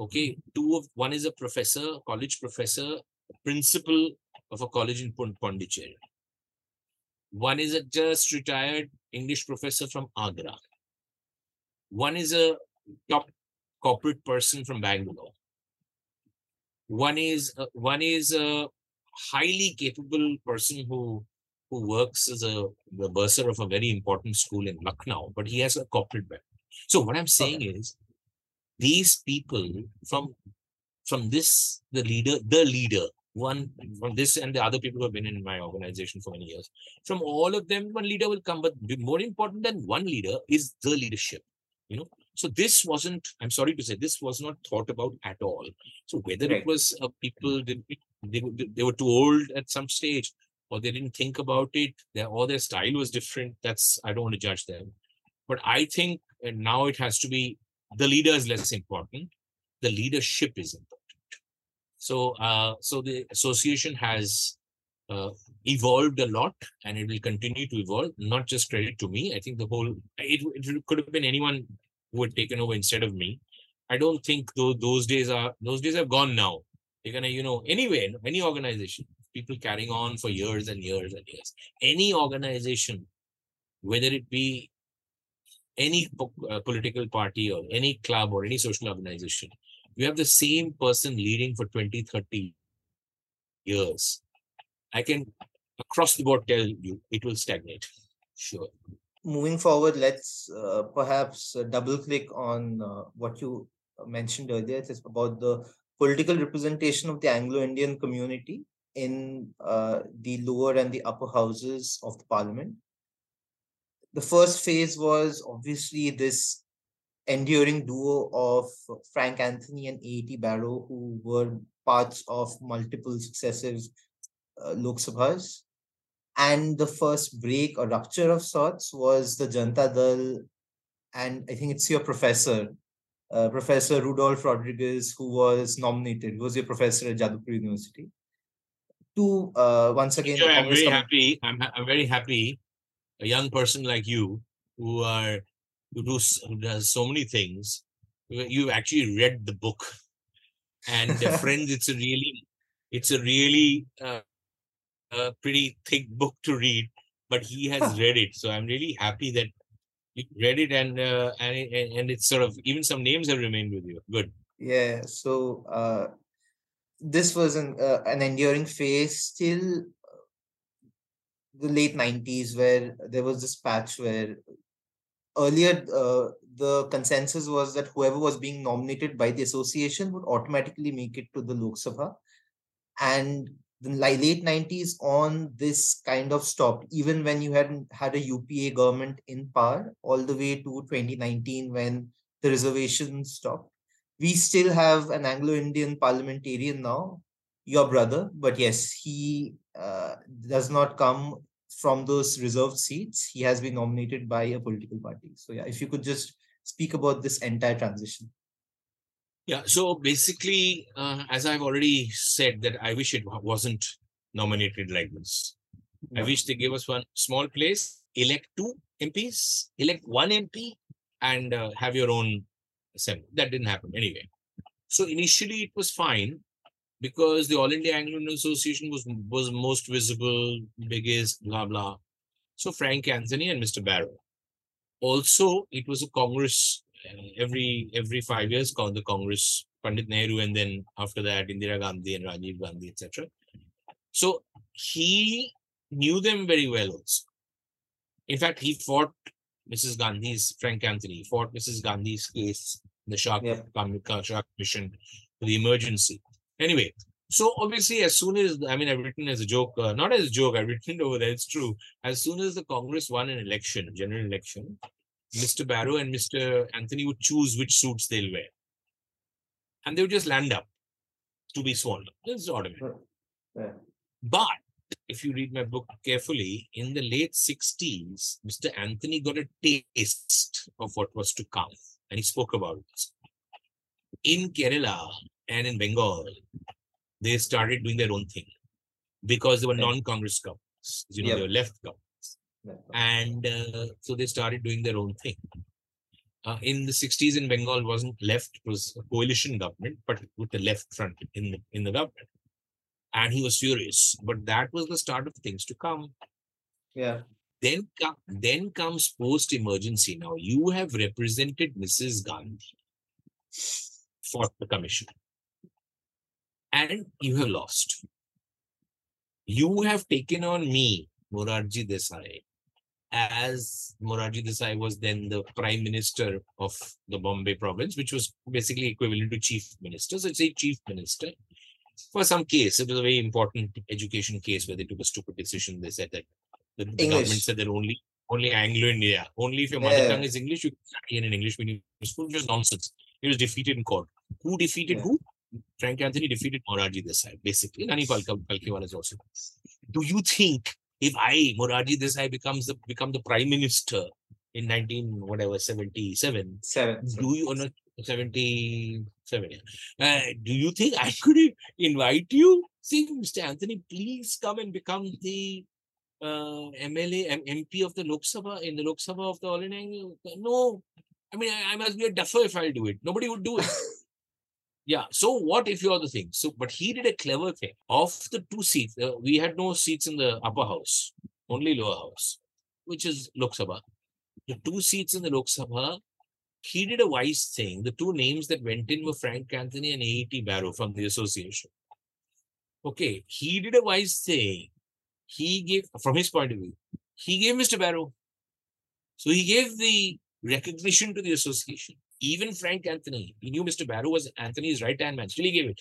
Okay, two of one is a professor, college professor, principal of a college in Pondicherry. One is a just retired English professor from Agra. One is a top corporate person from Bangalore. One is uh, one is a highly capable person who who works as a the bursar of a very important school in Lucknow, but he has a corporate background. So what I'm saying okay. is, these people from from this the leader the leader one from this and the other people who have been in my organization for many years. From all of them, one leader will come, but more important than one leader is the leadership. You know, so this wasn't. I'm sorry to say, this was not thought about at all. So whether right. it was uh, people they, they were too old at some stage, or they didn't think about it, their, or their style was different. That's I don't want to judge them, but I think now it has to be the leader is less important. The leadership is important so, uh, so the association has uh, evolved a lot, and it will continue to evolve. Not just credit to me. I think the whole it, it could have been anyone who had taken over instead of me. I don't think those those days are those days have gone now. You're gonna, you know, anyway, any organization, people carrying on for years and years and years. Any organization, whether it be any po- uh, political party or any club or any social organization, you have the same person leading for 20, 30 years, I can across the board tell you it will stagnate. Sure. Moving forward, let's uh, perhaps uh, double click on uh, what you mentioned earlier. It's about the political representation of the Anglo Indian community in uh, the lower and the upper houses of the parliament. The first phase was obviously this enduring duo of Frank Anthony and A.T. Barrow, who were parts of multiple successive uh, Lok Sabhas. And the first break or rupture of sorts was the Janata Dal, and I think it's your professor, uh, Professor Rudolph Rodericks, who was nominated, was your professor at Jadavpur University. To uh, once again, I'm very happy. I'm, I'm very happy. A young person like you, who are who, do, who does so many things. You've actually read the book, and uh, friends, it's a really, it's a really uh, a pretty thick book to read. But he has read it, so I'm really happy that you read it, and uh, and and it's sort of even some names have remained with you. Good. Yeah. So uh, this was an uh, an enduring phase till the late 90s where there was this patch where earlier uh, the consensus was that whoever was being nominated by the association would automatically make it to the Lok Sabha. And the late 90s on this kind of stopped, even when you had had a UPA government in power, all the way to 2019 when the reservations stopped. We still have an Anglo Indian parliamentarian now, your brother, but yes, he uh, does not come from those reserved seats, he has been nominated by a political party. So yeah, if you could just speak about this entire transition. Yeah, so basically, uh, as I've already said, that I wish it wasn't nominated like this. I wish they gave us one small place, elect two MPs, elect one MP, and uh, have your own That didn't happen anyway. So initially, it was fine because the All India Anglo Indian Association was was most visible, biggest, blah blah. So Frank Anthony and Mr. Barrow. Also, it was a Congress uh, every every five years. Called the Congress, Pandit Nehru, and then after that Indira Gandhi and Rajiv Gandhi, etc. So he knew them very well also. In fact, he fought Mrs. Gandhi's, Frank Anthony, fought Mrs. Gandhi's case in the Shah, yeah. Shah Commission for the emergency. Anyway, so obviously, as soon as, I mean, I've written as a joke, uh, not as a joke, I've written over there, it's true. As soon as the Congress won an election, general election, Mr. Barrow and Mr. Anthony would choose which suits they'll wear. And they would just land up to be sworn. This is automatic. Yeah. But if you read my book carefully, in the late 60s, Mr. Anthony got a taste of what was to come, and he spoke about it. In Kerala and in Bengal, they started doing their own thing because they were non-Congress governments, you know, yep. they were left governments. And uh, so they started doing their own thing. Uh, in the 60s in Bengal wasn't left, it was a coalition government, but with the left front in the, in the government and he was furious. But that was the start of things to come. Yeah. Then, then comes post emergency. Now you have represented Mrs. Gandhi for the commission, and you have lost. You have taken on me, Morarji Desai, as Morarji Desai was then the prime minister of the Bombay province, which was basically equivalent to chief minister. So it's a chief minister for some case, it was a very important education case where they took a stupid decision. They said that the, the government said that only only Anglo India, only if your mother yeah. tongue is English, you can study in an English medium school, which was nonsense. He was defeated in court. Who defeated yeah. who? Frank Anthony defeated Morarji Desai, basically. Nani Palka, Palkhiwala is also. Do you think if I, Morarji Desai, becomes the become the prime minister in 19 whatever 77 Seven. do you not 77 uh, do you think i could invite you? See mr anthony please come and become the uh, mla M- mp of the lok sabha in the lok sabha of the all india no. I mean I, I must be a duffer if i do it. Nobody would do it. Yeah. So what if you're the thing? So but he did a clever thing. Of the two seats uh, we had no seats in the upper house only lower house which is lok sabha. The two seats in the Lok Sabha, he did a wise thing. The two names that went in were Frank Anthony and A.E.T. Barrow from the association. Okay, he did a wise thing. He gave, from his point of view, he gave Mr. Barrow. So he gave the recognition to the association. Even Frank Anthony, he knew Mr. Barrow was Anthony's right hand man, still he gave it.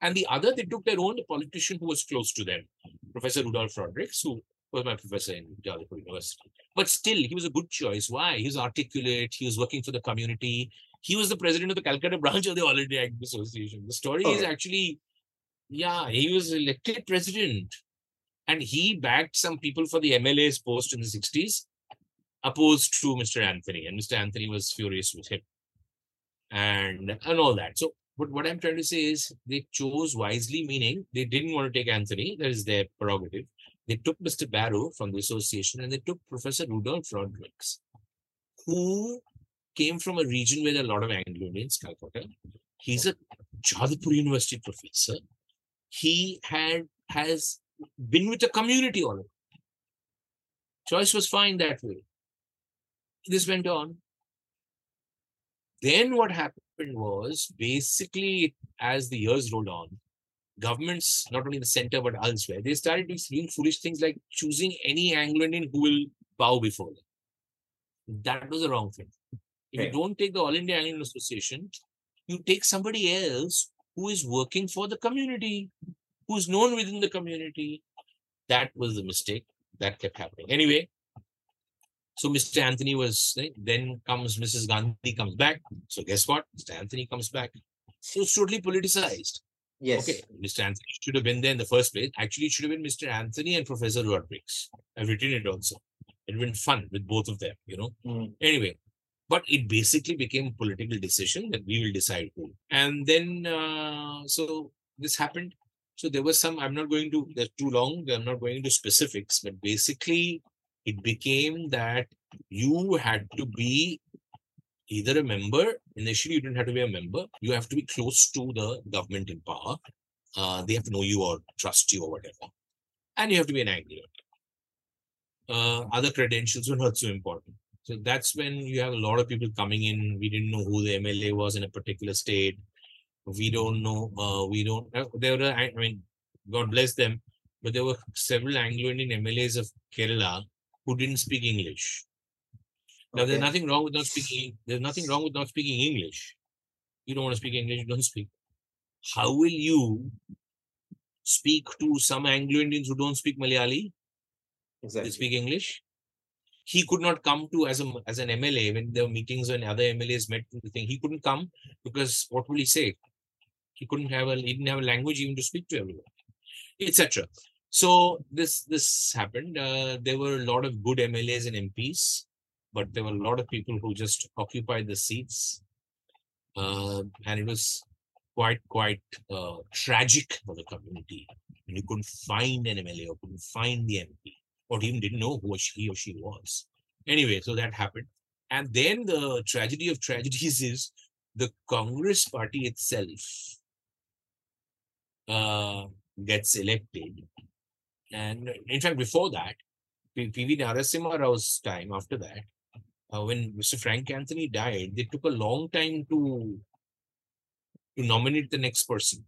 And the other, they took their own politician who was close to them, Professor Rudolph Rodericks, who was my professor in Jadavpur University. But still, he was a good choice. Why? He was articulate. He was working for the community. He was the president of the Calcutta branch of the All India Agri Association. The story okay. is oh. actually, yeah, he was elected president. And he backed some people for the MLA's post in the 60s, opposed to Mr. Anthony. And Mr. Anthony was furious with him. And, and all that. So but what I'm trying to say is they chose wisely, meaning they didn't want to take Anthony. That is their prerogative. They took Mr. Barrow from the association and they took Professor Rudolph Rodericks, who came from a region where there are a lot of Anglo-Indians, Calcutta. He's a Jadavpur University professor. He had has been with the community all over. Choice was fine that way. This went on. Then what happened was basically as the years rolled on, governments, not only in the center but elsewhere, they started doing foolish things like choosing any Anglo-Indian who will bow before them. That was the wrong thing. If you don't take the All India Anglo Association, you take somebody else who is working for the community, who is known within the community. That was the mistake that kept happening. Anyway, so Mr. Anthony was eh, then comes Mrs. Gandhi comes back. So guess what? Mr. Anthony comes back. So totally politicized. Yes. Okay, Mr. Anthony should have been there in the first place. Actually, it should have been Mr. Anthony and Professor Rodericks. I've written it also. It would been fun with both of them, you know. Mm. Anyway, but it basically became a political decision that we will decide who. And then, uh, so this happened. So there was some, I'm not going to, that's too long, I'm not going into specifics, but basically it became that you had to be either a member, initially you didn't have to be a member, you have to be close to the government in power. Uh, they have to know you or trust you or whatever. And you have to be an Anglican. Uh, other credentials were not so important. So that's when you have a lot of people coming in. We didn't know who the MLA was in a particular state. We don't know. Uh, we don't. Uh, there were. I mean, God bless them, but there were several Anglo-Indian MLAs of Kerala who didn't speak English. Now, there's nothing wrong with not speaking. There's nothing wrong with not speaking English. You don't want to speak English. You don't speak. How will you speak to some Anglo-Indians who don't speak Malayali? They Exactly. speak English. He could not come to as a as an MLA when there were meetings when other MLAs met the thing. He couldn't come because what will he say? He couldn't have a he didn't have a language even to speak to everyone, etc. So this this happened. Uh, there were a lot of good MLAs and MPs, but there were a lot of people who just occupied the seats, uh, and it was quite quite uh, tragic for the community. And you couldn't find an MLA or couldn't find the MP or even didn't know who he or she was. Anyway, so that happened. And then the tragedy of tragedies is the Congress party itself uh, gets elected. And in fact, before that, PV Narasimha Rao's time after that, uh, when Mr. Frank Anthony died, they took a long time to to nominate the next person.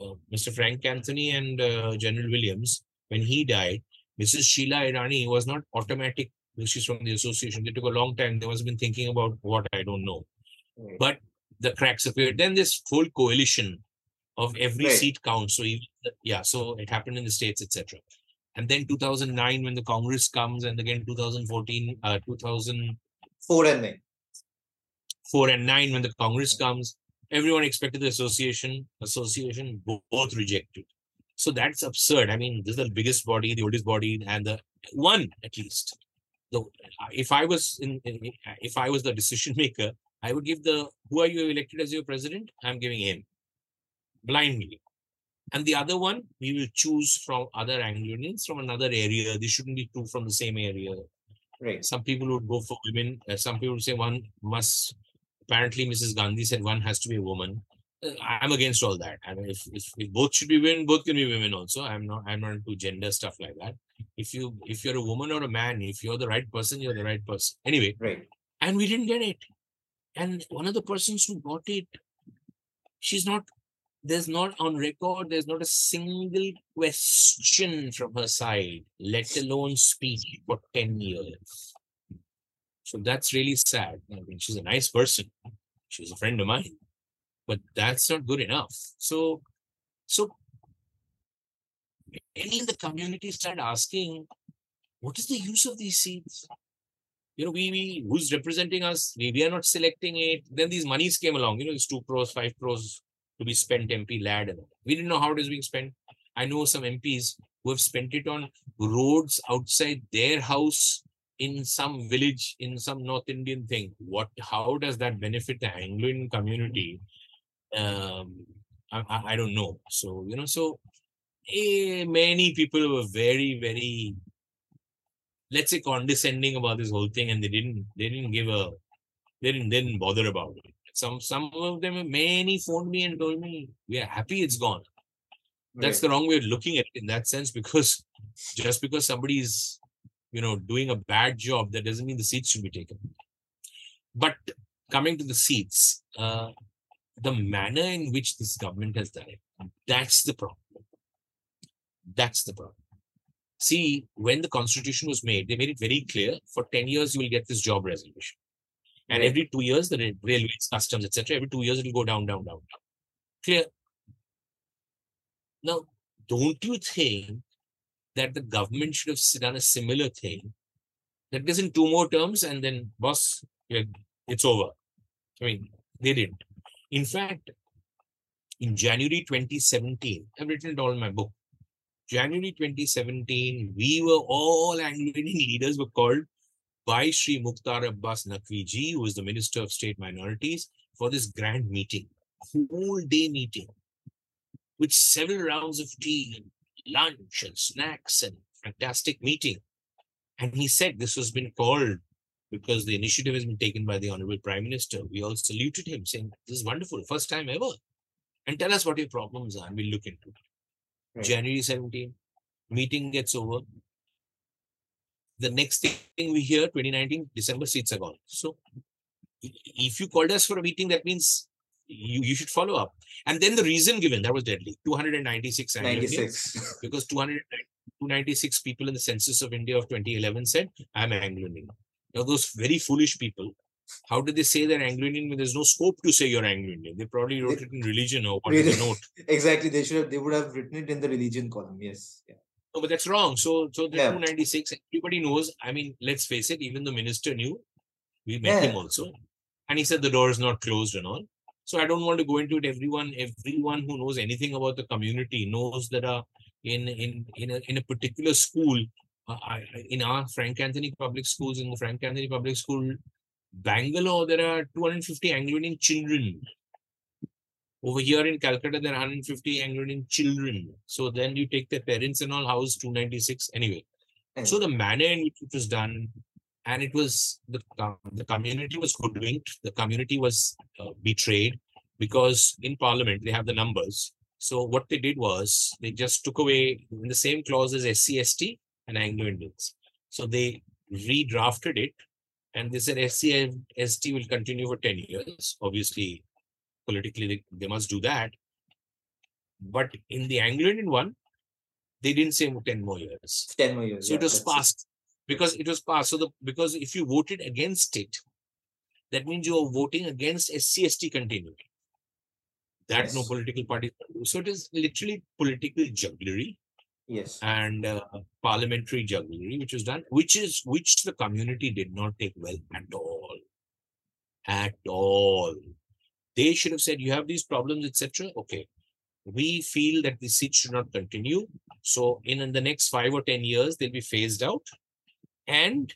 Uh, Mr. Frank Anthony and uh, General Williams, when he died, Mrs. Sheila Irani was not automatic. because She's from the association. They took a long time. They must have been thinking about what I don't know. Right. But the cracks appeared. Then this full coalition of every Right. seat counts. So even, yeah, so it happened in the states, etc. And then 2009, when the Congress comes, and again 2014, uh, 2004 and nine. four and nine, when the Congress comes, everyone expected the association. Association both rejected. So that's absurd. I mean, this is the biggest body, the oldest body, and the one at least. So if I was in, in- if I was the decision maker, I would give the who are you elected as your president? I'm giving him blindly. And the other one, we will choose from other Anglo-Indians from another area. They shouldn't be two from the same area. Right. Some people would go for women. uh, some people would say one must. Apparently, Mrs. Gandhi said one has to be a woman. Uh, I'm against all that. I mean, if, if, if both should be women, both can be women also. I'm not. I'm not into gender stuff like that. If you if you're a woman or a man, if you're the right person, you're the right person. Anyway, Right. and we didn't get it. And one of the persons who got it, she's not, there's not on record, there's not a single question from her side, let alone speech for 10 years. So that's really sad. I mean, she's a nice person. She's a friend of mine, but that's not good enough. So, so many in the community start asking, what is the use of these seats? you know, we, we who's representing us, we, we are not selecting it. Then these monies came along, you know, it's two pros, five crores to be spent MP lad. And all. we didn't know how it is being spent. I know some MPs who have spent it on roads outside their house in some village in some North Indian thing. What how does that benefit the Anglo Indian community? Um I, I, don't know. So, you know, so eh, many people were very, very let's say condescending about this whole thing and they didn't they didn't give a they didn't, they didn't bother about it some some of them many phoned me and told me we are happy it's gone. That's the wrong way of looking at it in that sense because just because somebody is you know doing a bad job that doesn't mean the seats should be taken. But coming to the seats uh, the manner in which this government has done it that's the problem. That's the problem. See when the constitution was made they made it very clear for 10 years you will get this job reservation and every two years the railways customs etc every two years it will go down down down down. Clear? Now don't you think that the government should have done a similar thing? That is in two more terms and then boss it's over. I mean they didn't. In fact in January 2017, I've written it all in my book. January 2017, we were all Anglo-Indian leaders were called by Sri Mukhtar Abbas Naqviji, who is the Minister of State Minorities, for this grand meeting, whole day meeting, with several rounds of tea, and lunch, and snacks, and fantastic meeting. And he said this has been called because the initiative has been taken by the Honorable Prime Minister. We all saluted him, saying, This is wonderful, first time ever. And tell us what your problems are, and we'll look into it. Right. January 17, meeting gets over. The next thing we hear, 2019, December seats are gone. So if you called us for a meeting, that means you, you should follow up. And then the reason given, that was deadly, 296 96. because 296 people in the census of India of 2011 said, I'm Anglo-Indian. Now those very foolish people, how did they say they're Anglo-Indian when there's no scope to say you're Anglo-Indian? They probably wrote they, it in religion or what the note. Exactly. They should have, they would have written it in the religion column. Yes. Yeah. No, but that's wrong. So, so the yeah. 296, everybody knows. I mean, let's face it, even the minister knew. We met yeah. him also. And he said the door is not closed and all. So I don't want to go into it. Everyone, everyone who knows anything about the community knows that uh, in in in a, in a particular school, uh, I, in our Frank Anthony public schools, in the Frank Anthony public school, Bangalore, there are 250 Anglo-Indian children. Over here in Calcutta, there are 150 Anglo-Indian children. So then you take their parents and all, house 296 anyway. Mm. So the manner in which it was done, and it was the, the community was hoodwinked, the community was uh, betrayed because in parliament they have the numbers. So what they did was they just took away in the same clause as SC, ST and Anglo Indians. So they redrafted it and they said SCST will continue for 10 years. Obviously, politically they, they must do that. But in the Anglo Indian one, they didn't say 10 more years. 10 more years. So yeah, it was passed because it was passed. So the because if you voted against it, that means you are voting against SCST continuity. That yes. no political party. So it is literally political jugglery. Yes. And uh, parliamentary jugglery, which was done, which is which the community did not take well at all. At all. They should have said, you have these problems, etc. Okay. We feel that the seat should not continue. So in, in the next five or 10 years, they'll be phased out and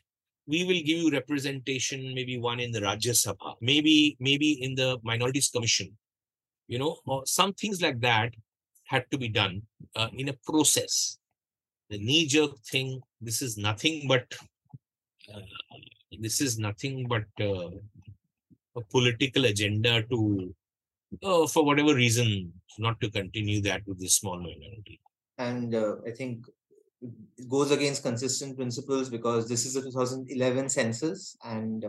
we will give you representation, maybe one in the Rajya Sabha, maybe maybe in the Minorities Commission, you know, or some things like that had to be done uh, in a process. The knee-jerk thing, this is nothing but uh, this is nothing but uh, a political agenda to, uh, for whatever reason, not to continue that with this small minority. And uh, I think it goes against consistent principles because this is a 2011 census and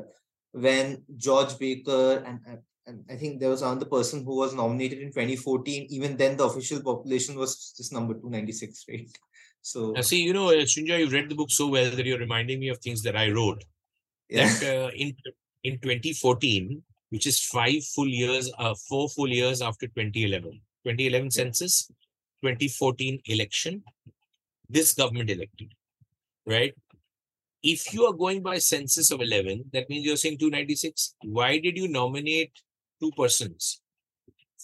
when george baker and, and i think there was another person who was nominated in 2014 even then the official population was this number 296 right so now see you know uh, Srinjoy, you read the book so well that you're reminding me of things that i wrote yeah. that uh, in in 2014 which is five full years uh, four full years after 2011 2011 census 2014 election this government elected, right? If you are going by census of 11, that means you're saying 296. Why did you nominate two persons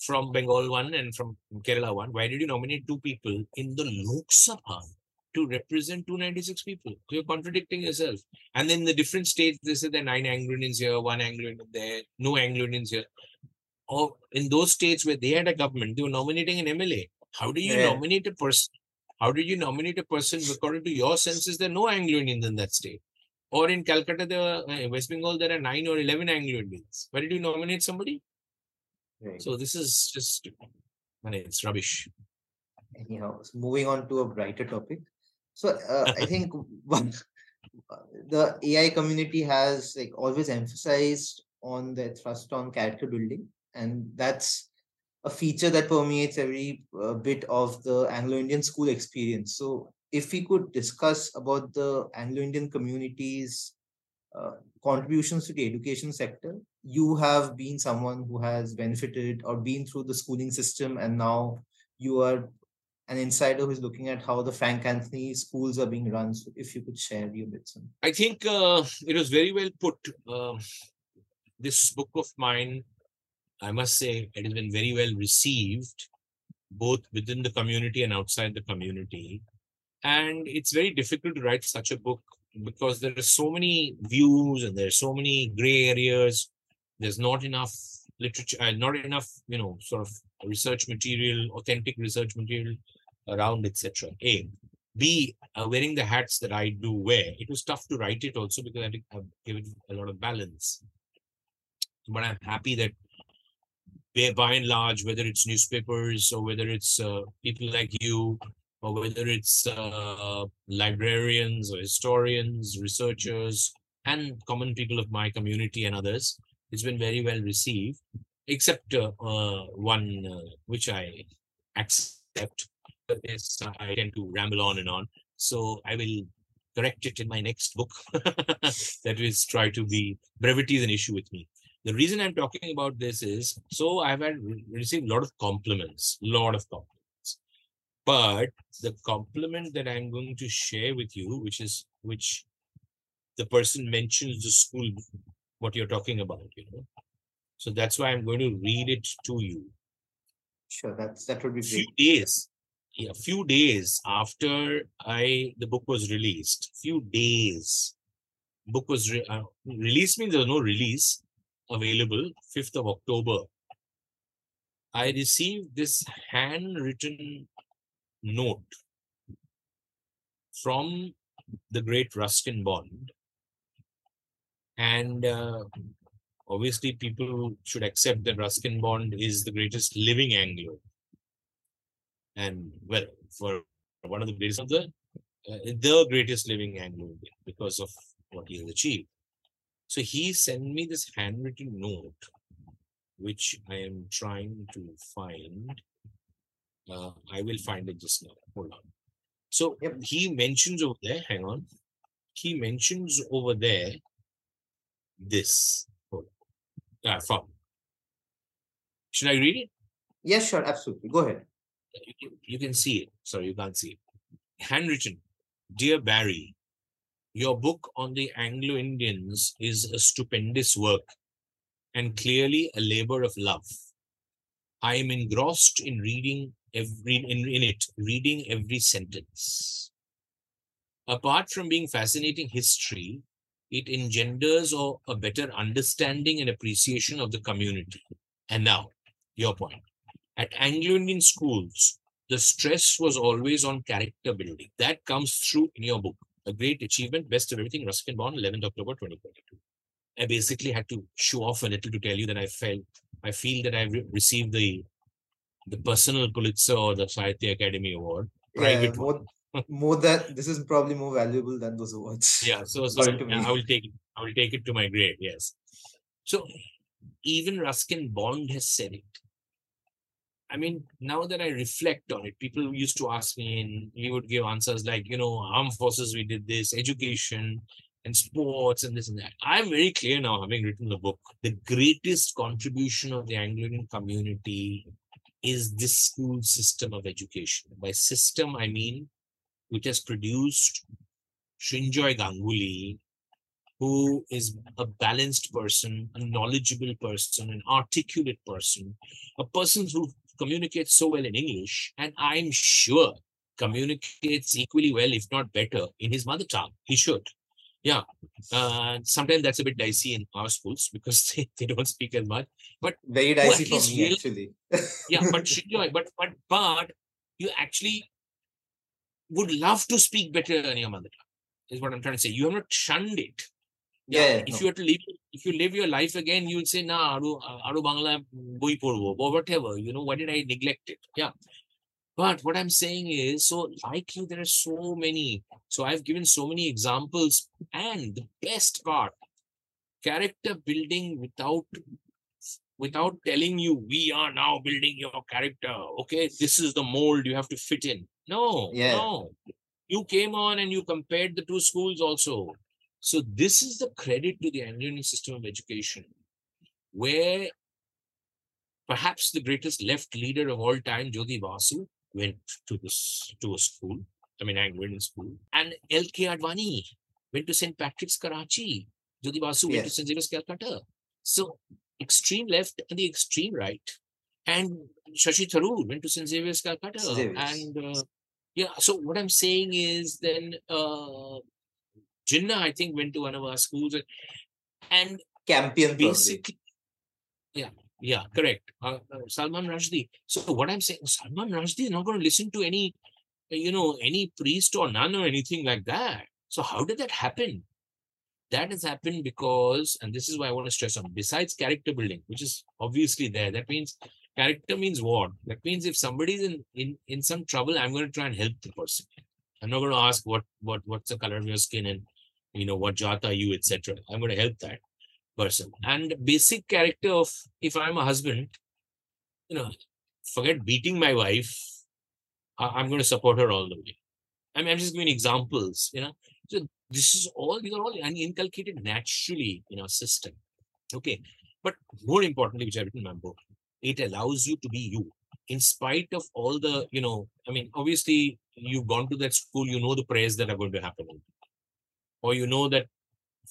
from Bengal one and from Kerala one? Why did you nominate two people in the Lok Sabha to represent 296 people? You're contradicting yourself. And then the different states, they say there are nine Anglo-Indians here, one Anglo-Indian there, no Anglo-Indians here. Or in those states where they had a government, they were nominating an MLA. How do you yeah. nominate a person how did you nominate a person according to your census? There are no Anglo Indians in that state. Or in Calcutta, there are, uh, West Bengal, there are nine or 11 Anglo Indians. Why did you nominate somebody? Right. So this is just, I mean, it's rubbish. Anyhow, moving on to a brighter topic. So uh, I think one, the AI community has like always emphasized on the thrust on character building, and that's a feature that permeates every uh, bit of the Anglo-Indian school experience. So if we could discuss about the Anglo-Indian community's uh, contributions to the education sector, you have been someone who has benefited or been through the schooling system and now you are an insider who's looking at how the Frank Anthony schools are being run. So if you could share your bits. On. I think uh, it was very well put. Uh, this book of mine I must say it has been very well received, both within the community and outside the community. And it's very difficult to write such a book because there are so many views and there are so many gray areas. There's not enough literature, uh, not enough, you know, sort of research material, authentic research material around, etc. A. B, uh, wearing the hats that I do wear, it was tough to write it also because I had to give it a lot of balance. But I'm happy that by and large, whether it's newspapers or whether it's uh, people like you, or whether it's uh, librarians or historians, researchers, and common people of my community and others, it's been very well received, except uh, uh one uh, which I accept. Is I tend to ramble on and on, so I will correct it in my next book. that is, try to be brevity is an issue with me. The reason I'm talking about this is so I've had received a lot of compliments, a lot of compliments. But the compliment that I'm going to share with you, which is which the person mentions the school, what you're talking about, you know. So that's why I'm going to read it to you. Sure, that's that would be few days. Yeah, a few days after I the book was released, few days book was re- uh, released means there was no release available 5th of October, I received this handwritten note from the great Ruskin Bond. And uh, obviously, people should accept that Ruskin Bond is the greatest living Anglo. And well, for one of the greatest of the, uh, the greatest living Anglo because of what he has achieved. So he sent me this handwritten note, which I am trying to find. Uh, I will find it just now. Hold on. So yep. he mentions over there, hang on. He mentions over there this. On. Ah. Should I read it? Yes, sure, absolutely. Go ahead. You can, you can see it. Sorry, you can't see it. Handwritten. Dear Barry, your book on the Anglo Indians is a stupendous work and clearly a labor of love. I am engrossed in reading every in, in it, reading every sentence. Apart from being fascinating history, it engenders or a better understanding and appreciation of the community. And now, your point. At Anglo-Indian schools, the stress was always on character building. That comes through in your book a great achievement, best of everything, Ruskin Bond, 11th October 2022. I basically had to show off a little to tell you that I felt, I feel that I've re- received the the personal Pulitzer or the Sahitya Akademi Award. Yeah, more, more that this is probably more valuable than those awards. Yeah, so, so I will take it. I will take it to my grave. Yes. So even Ruskin Bond has said it. I mean, now that I reflect on it, people used to ask me, and we would give answers like, you know, armed forces, we did this, education, and sports, and this and that. I'm very clear now, having written the book, the greatest contribution of the Anglican community is this school system of education. By system, I mean which has produced Srinjoy Ganguly, who is a balanced person, a knowledgeable person, an articulate person, a person who communicates so well in English, and I'm sure communicates equally well, if not better, in his mother tongue. He should. Yeah. Uh, sometimes that's a bit dicey in our schools because they, they don't speak as much. But very dicey for me, real, actually. yeah, but but but but you actually would love to speak better in your mother tongue, is what I'm trying to say. You have not shunned it. Yeah, if no. you were to live if you live your life again you would say nah aru aru bangla boi porbo or whatever you know why did i neglect it yeah but what i'm saying is so like you there are so many so i've given so many examples and the best part character building without without telling you we are now building your character okay this is the mold you have to fit in no yeah. no you came on and you compared the two schools also so this is the credit to the Anglo system of education, where perhaps the greatest left leader of all time, Jyoti Basu, went to this to a school, I mean Anglo Indian school, and L.K. Advani went to St. Patrick's Karachi. Jyoti Basu yes. went to St. Xavier's Calcutta. So extreme left and the extreme right. And Shashi Tharoor went to St. Xavier's Calcutta. And uh, yeah, so what I'm saying is then uh, Jinnah, I think, went to one of our schools. And, and Campion, probably. basically, yeah, yeah, correct. Uh, uh, Salman Rushdie. So what I'm saying, Salman Rushdie is not going to listen to any, you know, any priest or nun or anything like that. So how did that happen? That has happened because, and this is why I want to stress on, besides character building, which is obviously there, that means character means what? That means if somebody's in in in some trouble, I'm going to try and help the person. I'm not going to ask what what what's the color of your skin and you know what jat are you, etc. I'm going to help that person. And basic character of if I'm a husband, you know, forget beating my wife. I- I'm going to support her all the way. I mean, I'm just giving examples, you know. So this is all these are all inculcated naturally in our system. Okay. But more importantly, which I've written in my book, it allows you to be you. In spite of all the, you know, I mean, obviously you've gone to that school, you know the prayers that are going to happen. Or you know that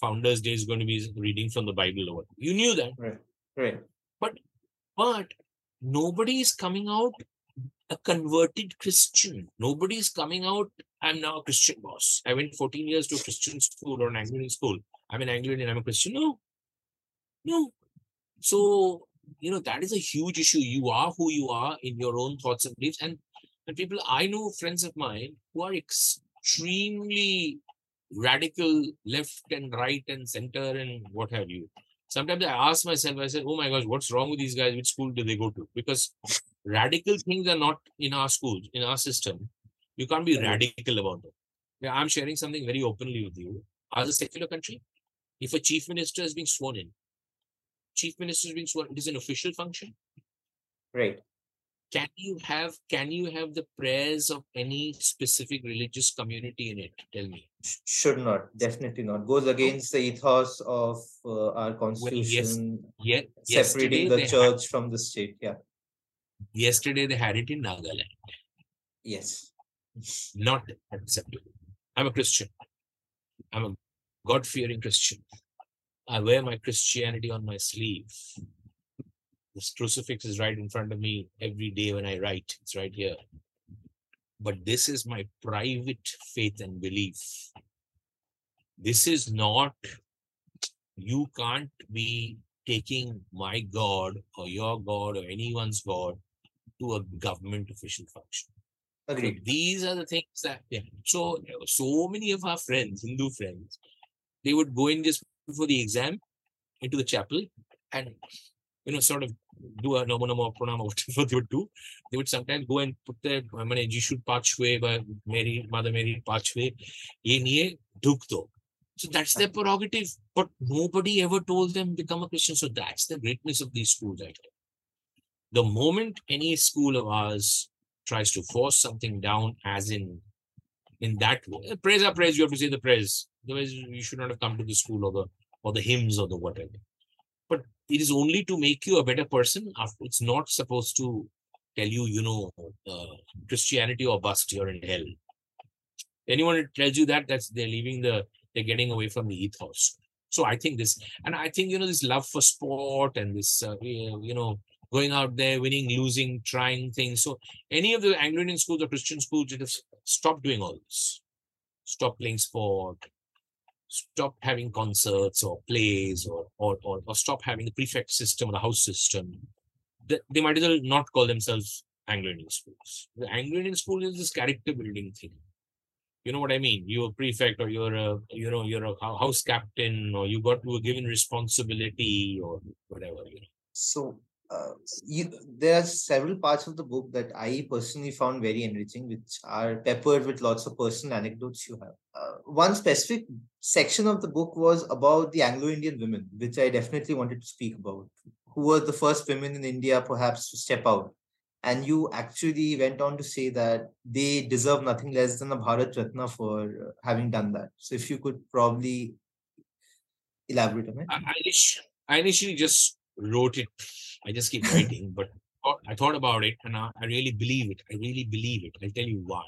Founders Day is going to be reading from the Bible or. You knew that. Right. Right. But but nobody is coming out a converted Christian. Nobody is coming out, I'm now a Christian boss. I went 14 years to a Christian school or an Anglican school. I'm an Anglican, I'm a Christian. No. No. So, you know, that is a huge issue. You are who you are in your own thoughts and beliefs. And, and people, I know friends of mine who are extremely radical left and right and center and what have you. Sometimes I ask myself, I said, oh my gosh, what's wrong with these guys? Which school do they go to? Because radical things are not in our schools, in our system. You can't be radical about it. Yeah, I'm sharing something very openly with you. As a secular country, if a chief minister is being sworn in, chief minister is being sworn, it is an official function. Right. Can you have can you have the prayers of any specific religious community in it? Tell me. Should not. Definitely not. Goes against the ethos of uh, our constitution, Yet separating the they had, church from the state. Yeah. yesterday they had it in Nagaland. Yes. Not acceptable. I'm a Christian. I'm a God fearing Christian. I wear my Christianity on my sleeve. This crucifix is right in front of me every day when I write. It's right here. But this is my private faith and belief. This is not, you can't be taking my God or your God or anyone's God to a government official function. So these are the things that yeah. So so many of our friends, Hindu friends, they would go in just before the exam into the chapel and you know sort of do a namo namo pranam or whatever they would do. They would sometimes go and put their I mean Jishu Pachwe by Mary, Mother Mary Pachwe, duk do. So that's their prerogative. But nobody ever told them become a Christian. So that's the greatness of these schools, I think. The moment any school of ours tries to force something down as in in that way. uh, Praise are praise, you have to say the praise. Otherwise, you should not have come to the school or the or the hymns or the whatever. But it is only to make you a better person. After it's not supposed to tell you, you know, uh, Christianity or bust, you're in hell. Anyone tells you that, that's they're leaving the they're getting away from the ethos. So I think this, and I think you know this love for sport and this, uh, you you know, going out there, winning, losing, trying things. So any of the Anglican schools or Christian schools that have stopped doing all this, stop playing sport, stop having concerts or plays, or or or, or stop having the prefect system or the house system. They, they might as well not call themselves Anglican schools. The Anglican school is this character building thing. You know what I mean? You're a prefect, or you're a you know you're a house captain, or you got you were given responsibility, or whatever. You know. So uh, you, there are several parts of the book that I personally found very enriching, which are peppered with lots of personal anecdotes you have. Uh, one specific section of the book was about the Anglo-Indian women, which I definitely wanted to speak about. Who were the first women in India, perhaps, to step out? And you actually went on to say that they deserve nothing less than a Bharat Ratna for uh, having done that. So, if you could probably elaborate on it. I, I, initially just wrote it. I just keep writing, but I thought about it and I, I really believe it. I really believe it. I'll tell you why.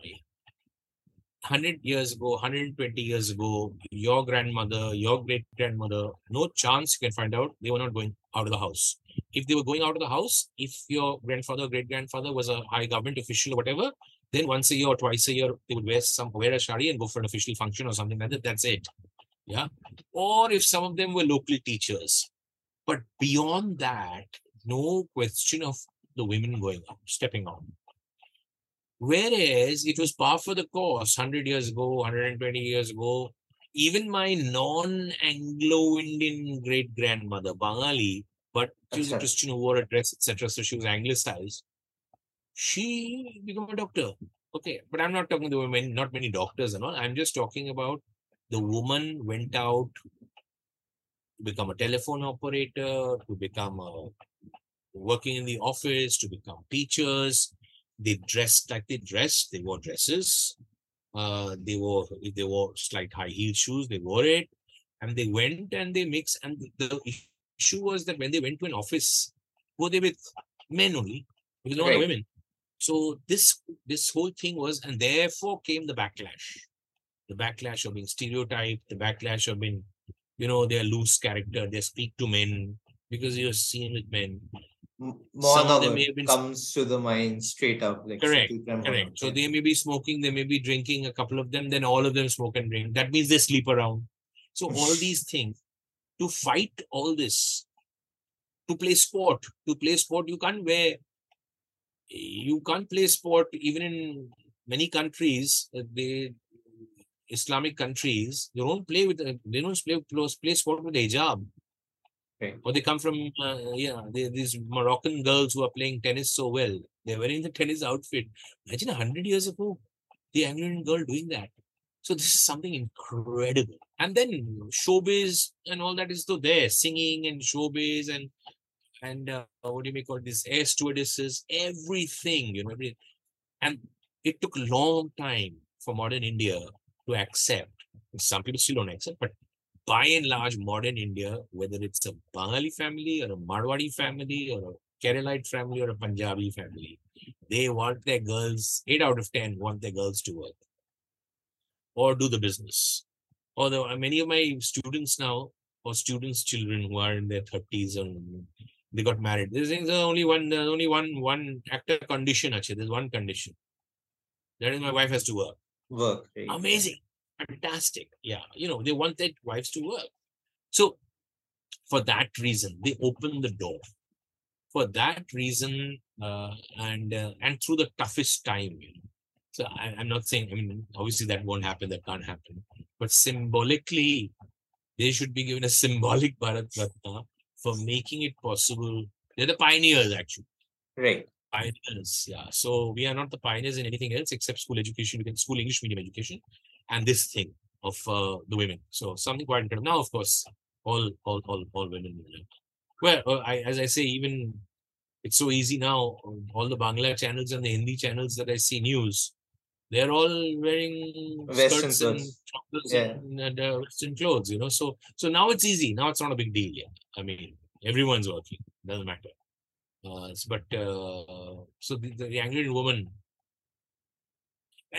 100 years ago, 120 years ago, your grandmother, your great grandmother, no chance you can find out they were not going out of the house. If they were going out of the house, if your grandfather, great grandfather was a high government official or whatever, then once a year or twice a year, they would wear some wear a shari and go for an official function or something like that. That's it. Yeah. Or if some of them were local teachers. But beyond that, no question of the women going up, stepping on. Whereas it was par for the course 100 years ago, 120 years ago. Even my non Anglo Indian great grandmother, Bangali, but she was a Christian who wore a dress, etc. So she was anglicized. She became a doctor. Okay, but I'm not talking about women, not many doctors and all. I'm just talking about the woman went out to become a telephone operator, to become a working in the office, to become teachers, they dressed like they dressed. They wore dresses. Uh, they wore if they wore slight high heel shoes, they wore it, and they went and they mixed. And the issue was that when they went to an office, were they with men only? Because no right. women. So this this whole thing was, and therefore came the backlash, the backlash of being stereotyped, the backlash of being, you know, their loose character, they speak to men because you're seen with men monologue comes to the mind straight up like correct correct. so they may be smoking they may be drinking a couple of them then all of them smoke and drink. That means they sleep around. So all these things to fight all this to play sport to play sport you can't wear you can't play sport even in many countries uh, they islamic countries they don't play with they don't play, with play sport with hijab Okay. Or they come from, uh, yeah, they, these Moroccan girls who are playing tennis so well. They're wearing the tennis outfit. Imagine 100 years ago, the Anglian girl doing that. So this is something incredible. And then showbiz and all that is still there, singing and showbiz and and uh, what do you may call this air stewardesses, everything, you know, everything. And it took a long time for modern India to accept. Some people still don't accept, but by and large, modern India, whether it's a Bengali family or a Marwadi family or a Keralite family or a Punjabi family, they want their girls, 8 out of 10 want their girls to work or do the business. Although uh, many of my students now, or students' children who are in their 30s and they got married. There's, there's only one, there's only one, one actor condition, actually. There's one condition. That is my wife has to work. Work. Amazing fantastic. Yeah, you know, they want their wives to work. So, for that reason, they open the door. For that reason, uh, and uh, and through the toughest time, you know. So I, am not saying. I mean, obviously that won't happen. That can't happen. But symbolically, they should be given a symbolic Bharat Ratna for making it possible. They're the pioneers, actually. Right pioneers. Yeah. So we are not the pioneers in anything else except school education, school English medium education and this thing of uh, the women. So something quite incredible. Now, of course, all all all all women. Well, uh, I, as I say, even it's so easy now. All the Bangla channels and the Hindi channels that I see news, they're all wearing Western skirts clothes. and yeah. and, and uh, Western clothes. You know, so so now it's easy. Now it's not a big deal. Yeah, I mean, everyone's working. Doesn't matter. Uh, but uh, so the, the Anglian woman.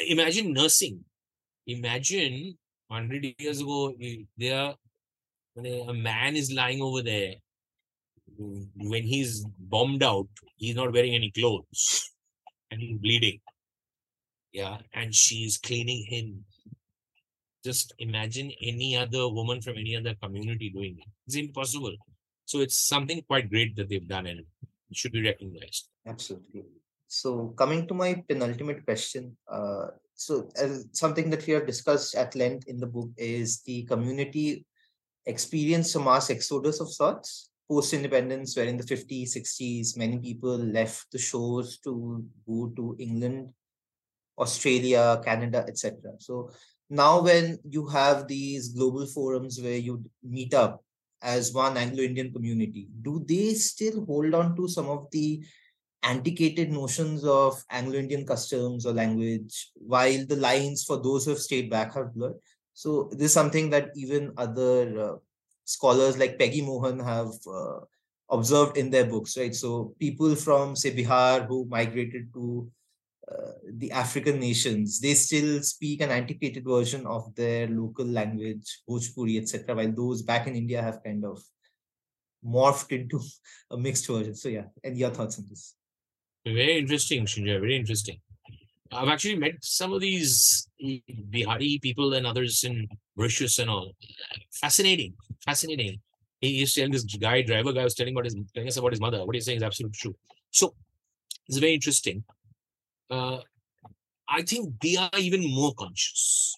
Imagine nursing imagine 100 years ago, there a man is lying over there. When he's bombed out, he's not wearing any clothes and he's bleeding. Yeah, and she's cleaning him. Just imagine any other woman from any other community doing it. It's impossible. So it's something quite great that they've done and it should be recognized. Absolutely. So coming to my penultimate question, uh, so something that we have discussed at length in the book is the community experienced a mass exodus of sorts post independence, where in the 50s, 60s, many people left the shores to go to England, Australia, Canada, etc. So now, when you have these global forums where you meet up as one Anglo Indian community, do they still hold on to some of the antiquated notions of Anglo-Indian customs or language, while the lines for those who have stayed back have blurred. So this is something that even other uh, scholars like Peggy Mohan have uh, observed in their books, right? So people from say Bihar who migrated to uh, the African nations, they still speak an antiquated version of their local language, Bhojpuri, etc., while those back in India have kind of morphed into a mixed version. So yeah, and your thoughts on this? Very interesting, Srinjoy. Very interesting. I've actually met some of these Bihari people and others in Mauritius and all. Fascinating, fascinating. He is telling this guy, driver guy, was telling about his telling us about his mother. What he's saying is absolutely true. So it's very interesting. Uh, I think they are even more conscious.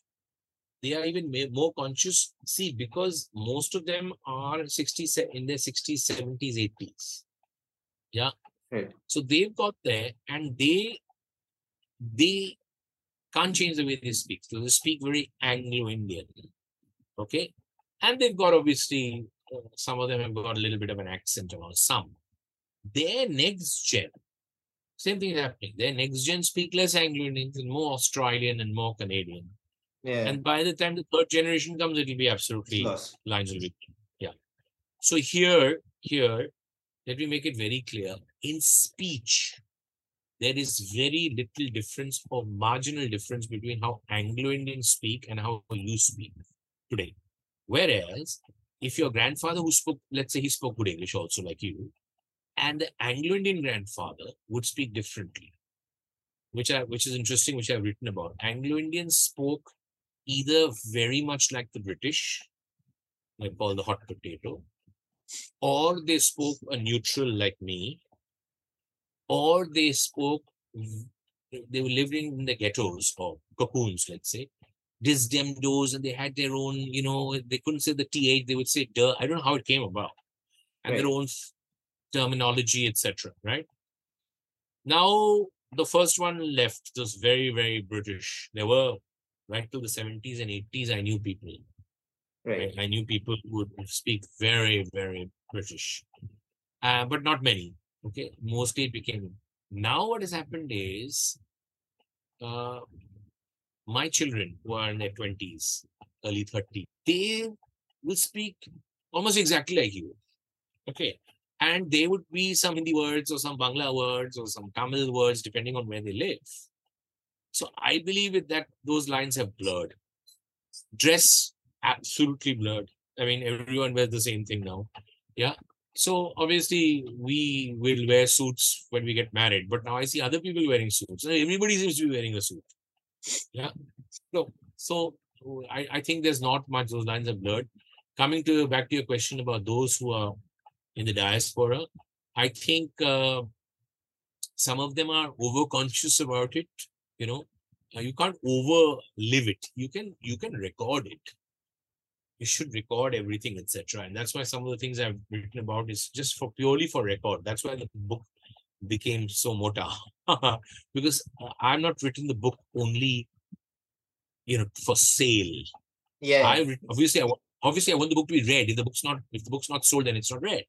They are even more conscious. See, because most of them are 60 in their 60s, 70s, 80s. Yeah. Right. So they've got there and they they can't change the way they speak. So they speak very Anglo-Indian. Okay. And they've got obviously uh, some of them have got a little bit of an accent or some. Their next gen, same thing is happening. Their next gen speak less Anglo-Indian and more Australian and more Canadian. Yeah. And by the time the third generation comes, it'll be absolutely Lost. lines will be yeah. So here, here, let me make it very clear. In speech, there is very little difference or marginal difference between how Anglo-Indians speak and how you speak today. Whereas if your grandfather who spoke, let's say he spoke good English also like you, and the Anglo-Indian grandfather would speak differently, which I which is interesting, which I've written about. Anglo-Indians spoke either very much like the British, like call the hot potato, or they spoke a neutral like me, or they spoke, they were living in the ghettos or cocoons, let's say, disdemdos, and they had their own, you know, they couldn't say the th, they would say duh. I don't know how it came about, and Right. their own terminology, etc. Right now, the first one left was very, very British. There were right till the 70s and 80s. I knew people. Right. I, I knew people who would speak very, very British, uh, but not many. Okay, mostly it became. Now, what has happened is, uh, my children who are in their twenties, early thirty, they will speak almost exactly like you. Okay, and they would be some Hindi words or some Bangla words or some Tamil words, depending on where they live. So I believe that those lines have blurred. Dress absolutely blurred. I mean, everyone wears the same thing now. Yeah. So obviously we will wear suits when we get married, but now I see other people wearing suits. Everybody seems to be wearing a suit. Yeah. So so I, I think there's not much those lines are blurred. Coming to back to your question about those who are in the diaspora, I think uh, some of them are over conscious about it. You know, uh, you can't over live it. You can you can record it. You should record everything, etc. And that's why some of the things I've written about is just for purely for record. That's why the book became so mota because I'm not written the book only, you know, for sale. Yeah. I obviously I obviously I want the book to be read. If the book's not if the book's not sold, then it's not read.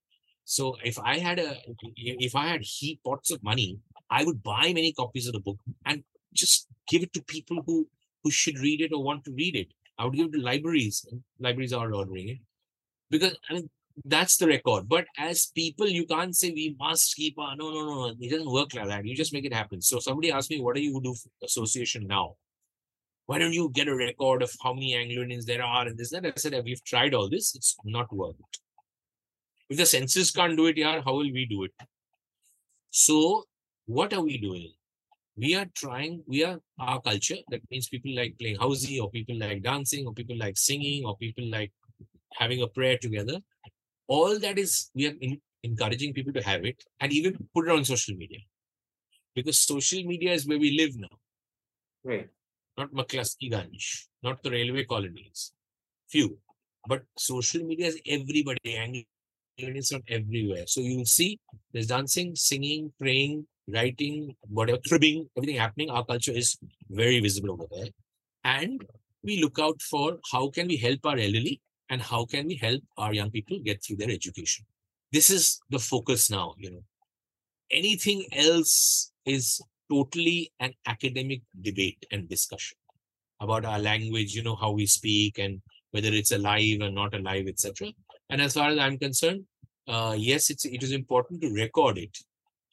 So if I had a if I had heap pots of money, I would buy many copies of the book and just give it to people who who should read it or want to read it. I would give to libraries. Libraries are ordering it because I mean that's the record. But as people, you can't say we must keep on. No, no, no, no. It doesn't work like that. You just make it happen. So somebody asked me, what do you do for association now? Why don't you get a record of how many Anglo-Indians there are and this that? I said, we've tried all this. It's not worked. If the census can't do it, yeah, how will we do it? So what are we doing? We are trying, we are our culture. That means people like playing housey or people like dancing or people like singing or people like having a prayer together. All that is, we are in, encouraging people to have it and even put it on social media. Because social media is where we live now Right. not McCluskieganj, not the railway colonies. Few. But social media is everybody. Anglo it's not everywhere. So you'll see there's dancing, singing, praying, writing, whatever, cribbing, everything happening. Our culture is very visible over there. And we look out for how can we help our elderly and how can we help our young people get through their education. This is the focus now, you know. Anything else is totally an academic debate and discussion about our language, you know, how we speak and whether it's alive or not alive, etc. And as far as I'm concerned, uh, yes, it's it is important to record it,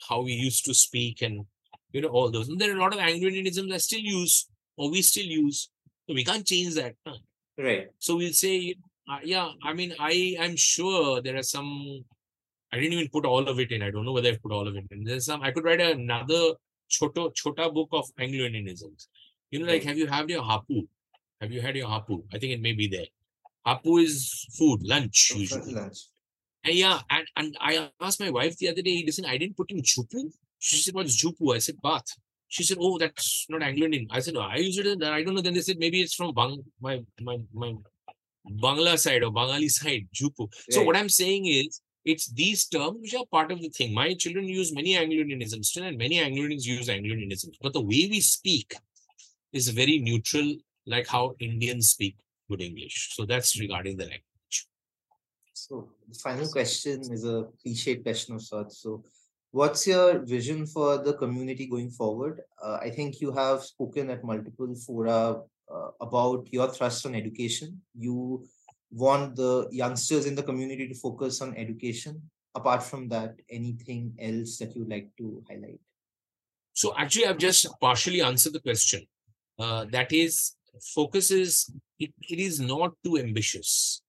how we used to speak and you know, all those. And there are a lot of Anglo-Indianisms I still use, or we still use. So we can't change that. Huh? Right. So we'll say, uh, yeah, I mean, I i'm sure there are some, I didn't even put all of it in. I don't know whether i've put all of it in. There's some, I could write another chota, chota book of Anglo-Indianisms. You know, like, Right. have you had your hapu? Have you had your hapu? I think it may be there. Hapu is food, lunch usually. lunch. And yeah, and, and I asked my wife the other day, listen, I didn't put in jupu. She said, what's jupu? I said, bath. She said, oh, that's not Anglo-Indian. I said, no, I use it, in- I don't know. Then they said, maybe it's from Bang, my, my, my Bangla side or Bangali side, jupu. So what I'm saying is, it's these terms which are part of the thing. My children use many Anglo-Indianisms still, and many Anglo-Indians use Anglo-Indianisms. But the way we speak is very neutral, like how Indians speak good English. So that's regarding the language. So the final question is a cliched question of sorts. So what's your vision for the community going forward? Uh, I think you have spoken at multiple fora uh, about your thrust on education. You want the youngsters in the community to focus on education. Apart from that, anything else that you'd like to highlight? So actually, I've just partially answered the question. Uh, that is, focus is it, it is not too ambitious.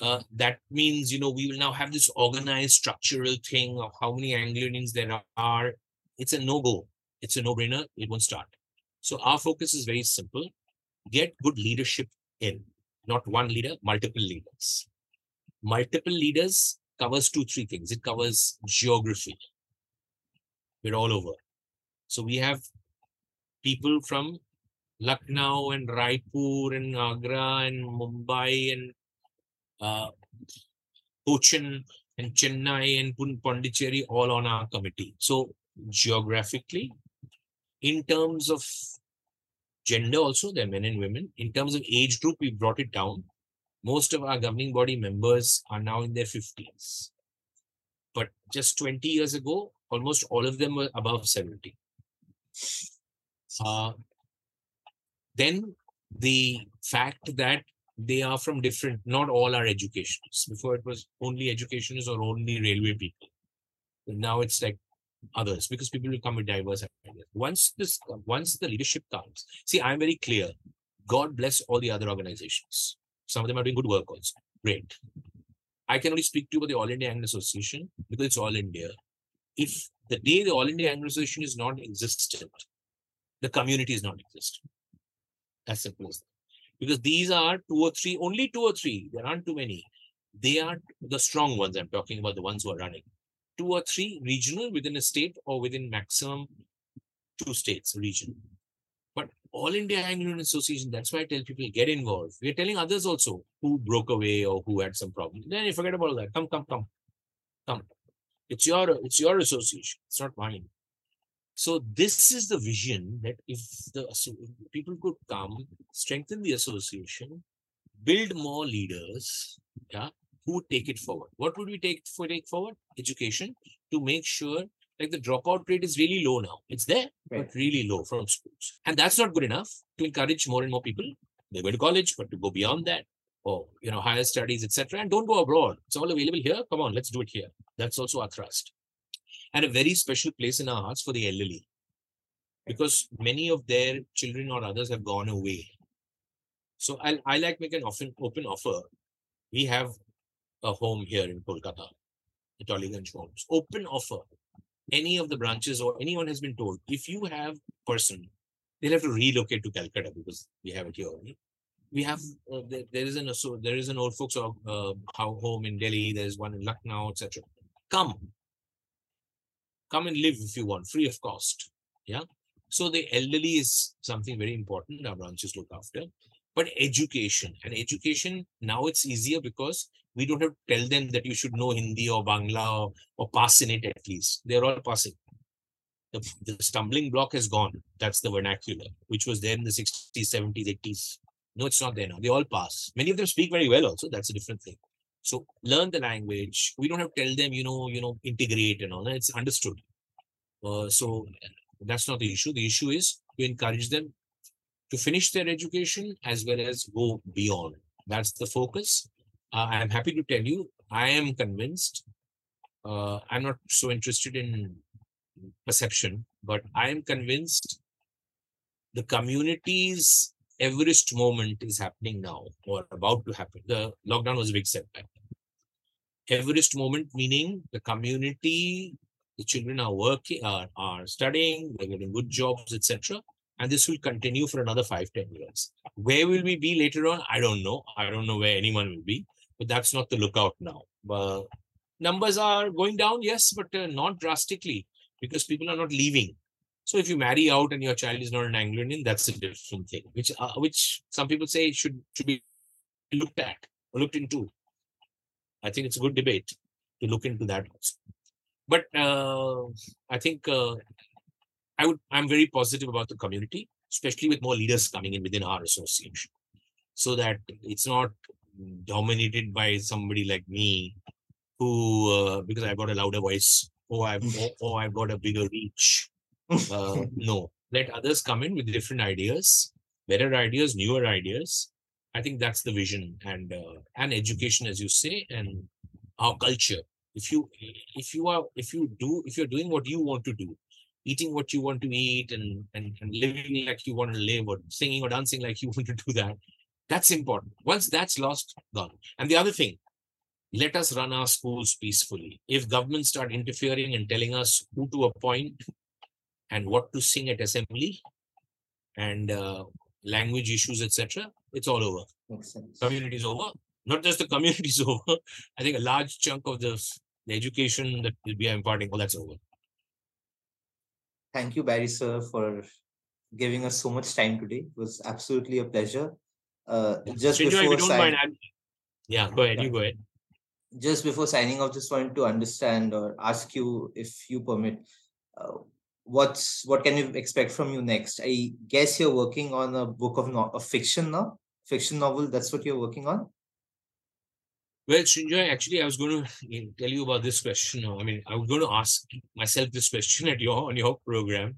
Uh, that means you know we will now have this organized structural thing of how many Anglo-Indians there are. It's a no-go. It's a no-brainer. It won't start. So our focus is very simple: get good leadership in, not one leader, multiple leaders. Multiple leaders covers two, three things. It covers geography. We're all over. So we have people from Lucknow and Raipur and Agra and Mumbai and uh, Cochin and Chennai and Pondicherry all on our committee. So geographically, in terms of gender also, there are men and women. In terms of age group, we brought it down. Most of our governing body members are now in their 50s. But just 20 years ago, almost all of them were above 70. Uh, then the fact that they are from different, not all are educationists. Before it was only educationists or only railway people. Now it's like others because people will come with diverse ideas. Once this, once the leadership comes, see, I'm very clear. God bless all the other organizations. Some of them are doing good work also. Great. I can only speak to you about the All India Anglo Association because it's all India. If the day the All India Anglo Association is not existent, the community is not existent. As simple as that. Because these are two or three, only two or three, there aren't too many. They are the strong ones. I'm talking about the ones who are running. Two or three regional within a state or within maximum two states, region. But All India Anglo Association, that's why I tell people get involved. We're telling others also who broke away or who had some problem. Then you forget about that. Come, come, come, come. It's your it's your association. It's not mine. So this is the vision that if the people could come, strengthen the association, build more leaders, yeah, who take it forward. What would we take for take forward? Education to make sure like the dropout rate is really low now. It's there, Right. but really low from schools. And that's not good enough to encourage more and more people. They go to college, but to go beyond that, or you know, higher studies, etc. And don't go abroad. It's all available here. Come on, let's do it here. That's also our thrust. And a very special place in our hearts for the elderly. Because many of their children or others have gone away. So I I like make an often open offer. We have a home here in Kolkata, the Tollygunge Homes. Open offer. Any of the branches or anyone has been told, if you have person, they'll have to relocate to Calcutta because we have it here only. We have uh, there, there is an so there is an old folks uh, uh, home in Delhi. There's one in Lucknow, etc. Come, come and live if you want, free of cost. Yeah. So the elderly is something very important. Our branches look after but education and education now it's easier because we don't have to tell them that you should know Hindi or Bangla or, or pass in it at least. They're all passing. The, the stumbling block has gone. That's the vernacular, which was there in the 60s, 70s, 80s. No, it's not there now. They all pass. Many of them speak very well also. That's a different thing. So learn the language. We don't have to tell them, you know, you know, integrate and all that. It's understood. Uh, so that's not the issue. The issue is to encourage them to finish their education as well as go beyond. That's the focus. Uh, I'm happy to tell you, I am convinced. Uh, I'm not so interested in perception. but I am convinced the community's Everest moment is happening now or about to happen. The lockdown was a big setback. Everest moment meaning the community, the children are working, are, are studying, they're getting good jobs, etc. And this will continue for another five, ten years. Where will we be later on? I don't know. I don't know where anyone will be, but that's not the lookout now. But numbers are going down, yes, but uh, not drastically because people are not leaving. So if you marry out and your child is not an Anglo Indian, that's a different thing, which uh, which some people say should should be looked at or looked into. I think it's a good debate to look into that also. But uh, I think uh, I would I'm very positive about the community, especially with more leaders coming in within our association, so that it's not dominated by somebody like me who uh, because I've got a louder voice or I've or, or I've got a bigger reach. Uh, no, let others come in with different ideas, better ideas, newer ideas. I think that's the vision and uh, and education, as you say, and our culture. If you if you are if you do if you're doing what you want to do, eating what you want to eat, and and, and living like you want to live, or singing or dancing like you want to do that, that's important. Once that's lost, gone. And the other thing, let us run our schools peacefully. If governments start interfering and telling us who to appoint and what to sing at assembly and uh, language issues, etc., it's all over. Community is over. Not just the community is over. I think a large chunk of the, the education that we are imparting, all that's over. Thank you, Barry, sir, for giving us so much time today. It was absolutely a pleasure. Uh, just before don't mind, yeah, go ahead. You go ahead. just before signing off, just wanted to understand or ask you if you permit, uh, what's what can you expect from you next? I guess you're working on a book of no- of fiction now, fiction novel. That's what you're working on. Well, Srinjoy, actually, I was going to tell you about this question. I mean, I was going to ask myself this question at your on your program.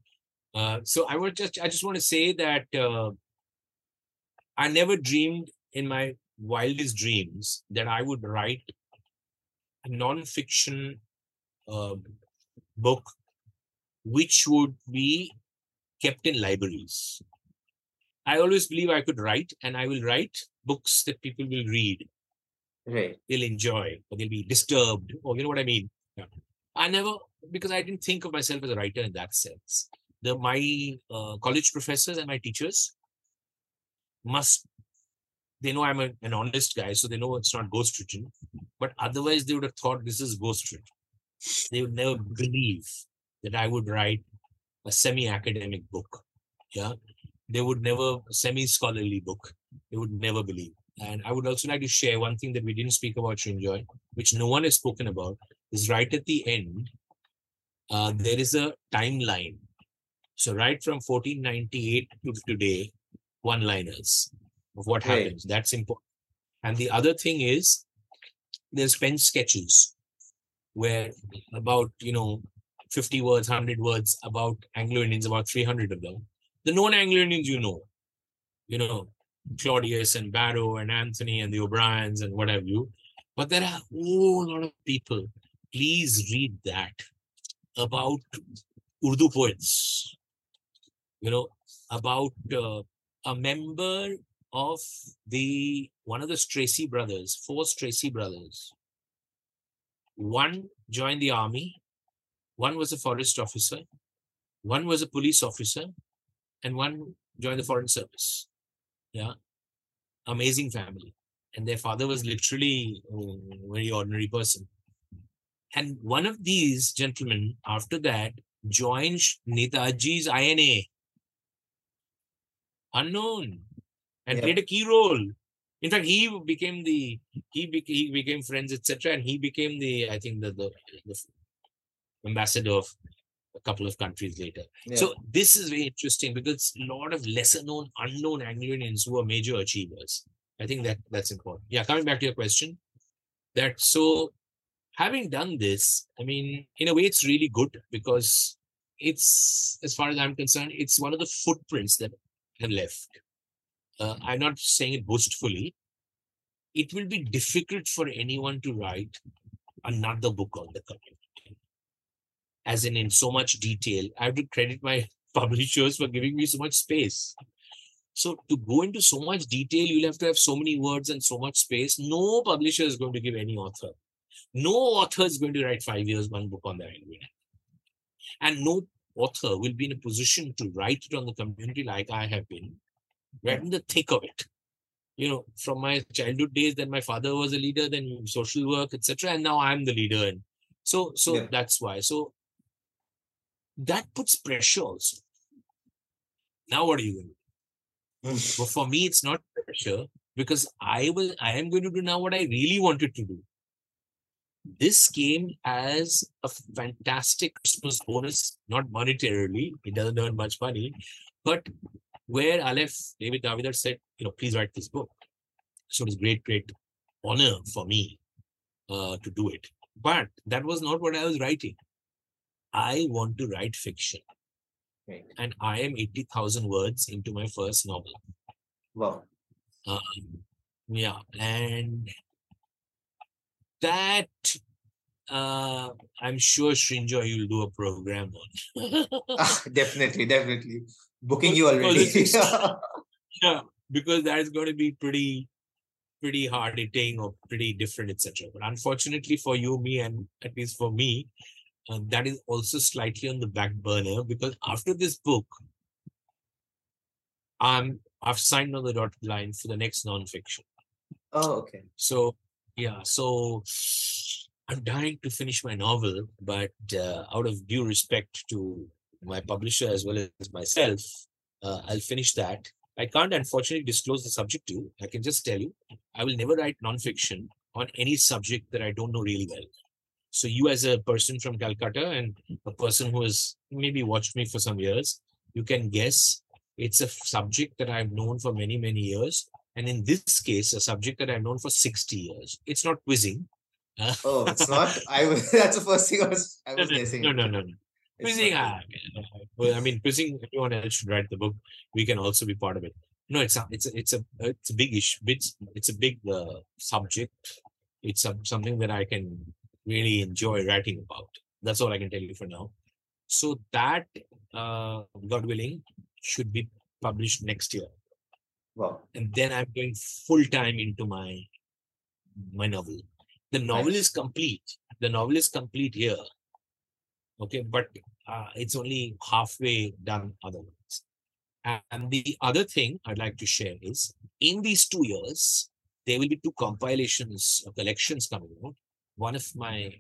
Uh, so I would just I just want to say that uh, I never dreamed in my wildest dreams that I would write a non-fiction uh, book which would be kept in libraries. I always believe I could write, and I will write books that people will read Right. they'll enjoy or they'll be disturbed or you know what I mean. Yeah. I never because I didn't think of myself as a writer in that sense. The my uh, college professors and my teachers must they know I'm a, an honest guy, so they know it's not ghost written. But otherwise, they would have thought this is ghost written. They would never believe that I would write a semi-academic book. Yeah, they would never semi-scholarly book. They would never believe. And I would also like to share one thing that we didn't speak about, Srinjoy, which no one has spoken about, is right at the end, uh, there is a timeline. So right from 1498 to today, one-liners of what Right. happens. That's important. And the other thing is, there's pen sketches where about, you know, 50 words, 100 words about Anglo-Indians, about 300 of them. The known Anglo-Indians you know, you know, Claudius and Barrow and Anthony and the O'Briens and what have you. But there are a whole lot of people. Please read that about Urdu poets. You know, about uh, a member of the one of the Stracey brothers, four Stracey brothers. One joined the army, one was a forest officer, one was a police officer, and one joined the foreign service. Yeah, amazing family, and their father was literally a very ordinary person. And one of these gentlemen, after that, joined Netaji's INA, unknown, and Yeah. played a key role. In fact, he became the he, bec- he became friends, etc., and he became the I think the, the the ambassador of a couple of countries later. Yeah. So this is very interesting because a lot of lesser known, unknown Anglo-Indians who are major achievers. I think that that's important. Yeah, coming back to your question, that so having done this, I mean, in a way, it's really good because it's, as far as I'm concerned, it's one of the footprints that have left. Uh, I'm not saying it boastfully. It will be difficult for anyone to write another book on the community. As in in so much detail. I have to credit my publishers for giving me so much space. So to go into so much detail, you'll have to have so many words and so much space. No publisher is going to give any author. No author is going to write five years, one book on the Angry And no author will be in a position to write it on the community like I have been, right in the thick of it. You know, from my childhood days, then my father was a leader, then social work, etc. And now I'm the leader. And so, so yeah. that's why. So that puts pressure also. Now what are you going to do? but for me, it's not pressure because I will I am going to do now what I really wanted to do. This came as a fantastic Christmas bonus, not monetarily, it doesn't earn much money, but where Aleph, David Davidar said, you know, please write this book. So it was great, great honor for me uh, to do it. But that was not what I was writing. I want to write fiction. Right. And I am 80,000 words into my first novel. Wow. Um, yeah. And that uh, I'm sure Srinjoy you'll do a program on. ah, definitely, definitely. Booking you already. yeah, because that's going to be pretty pretty hard hitting or pretty different, etc. But unfortunately for you, me, and at least for me, uh, that is also slightly on the back burner because after this book, I'm I've signed on the dotted line for the next nonfiction. Oh, okay. So yeah, so I'm dying to finish my novel, but uh, out of due respect to my publisher as well as myself, uh, I'll finish that. I can't unfortunately disclose the subject to you. I can just tell you, I will never write nonfiction on any subject that I don't know really well. So you as a person from Calcutta and a person who has maybe watched me for some years, you can guess it's a subject that I've known for many, many years. And in this case, a subject that I've known for 60 years. It's not quizzing. oh, it's not? I was that's the first thing I was I was no, guessing. No, no, no, no. Quizzing, ah, well, I mean, quizzing. Anyone else should write the book. We can also be part of it. No, it's a, it's a, it's a, it's a big issue. It's, it's a big uh, subject. It's a, something that I can really enjoy writing about. That's all I can tell you for now. So that, uh, God willing, should be published next year. Wow. And then I'm going full time into my my novel. The novel nice. is complete. The novel is complete here. Okay, but uh, it's only halfway done otherwise. And the other thing I'd like to share is in these two years, there will be two compilations or collections coming out one of my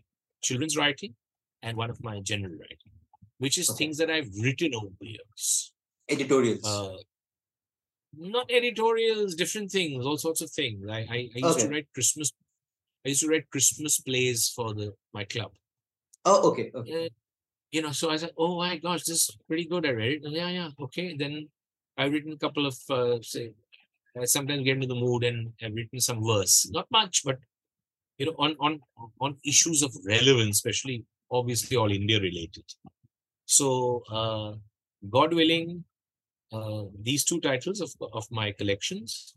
children's writing and one of my general writing, which is okay. things that I've written over the years. Editorials. Uh, not editorials, different things, all sorts of things. I, I, I used okay. to write Christmas. I used to write Christmas plays for the my club. Oh, okay. okay. you know, so I said, "Oh my gosh, this is pretty good." I read it. Yeah, yeah, okay. Then I've written a couple of uh, say. I sometimes get into the mood and I've written some verse, not much, but you know, on on on issues of relevance, especially obviously all India related. So, uh, God willing, uh, these two titles of of my collections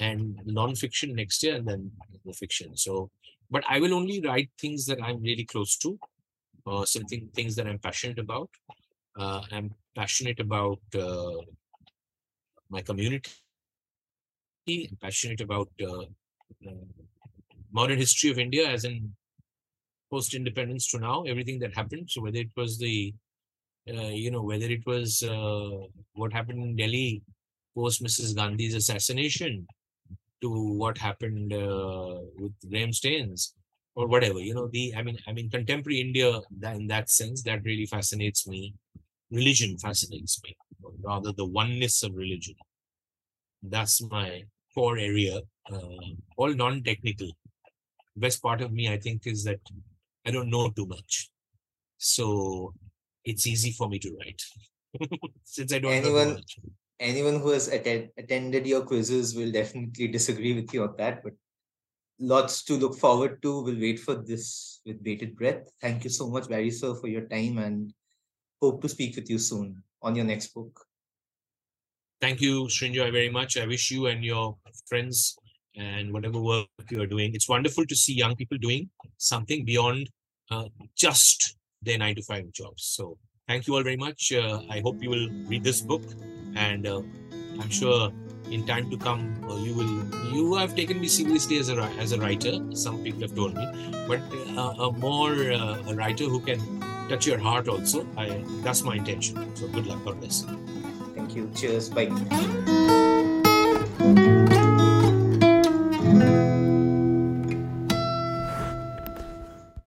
and non-fiction next year, and then the fiction. So, but I will only write things that I'm really close to, uh, something things that I'm passionate about. Uh, I'm passionate about uh, my community. I'm passionate about uh, uh modern history of India, as in post independence to now, everything that happened. So whether it was the, uh, you know, whether it was uh, what happened in Delhi post Mrs. Gandhi's assassination, to what happened uh, with Graham Staines or whatever, you know, the I mean, I mean, contemporary India in that sense that really fascinates me. Religion fascinates me, rather the oneness of religion. That's my core area, uh, all non-technical best part of me, I think, is that I don't know too much. So it's easy for me to write since I don't anyone, Anyone who has attend, attended your quizzes will definitely disagree with you on that, but lots to look forward to. We'll wait for this with bated breath. Thank you so much, Barry sir, for your time and hope to speak with you soon on your next book. Thank you, Srinjoy, very much. I wish you and your friends and whatever work you are doing. It's wonderful to see young people doing something beyond uh, just their nine to five jobs. So thank you all very much. Uh, I hope you will read this book, and uh, I'm sure in time to come uh, you will you have taken me seriously as a as a writer. Some people have told me, but uh, a more uh, a writer who can touch your heart also. I that's my intention. So good luck for this. Thank you. Cheers. Bye.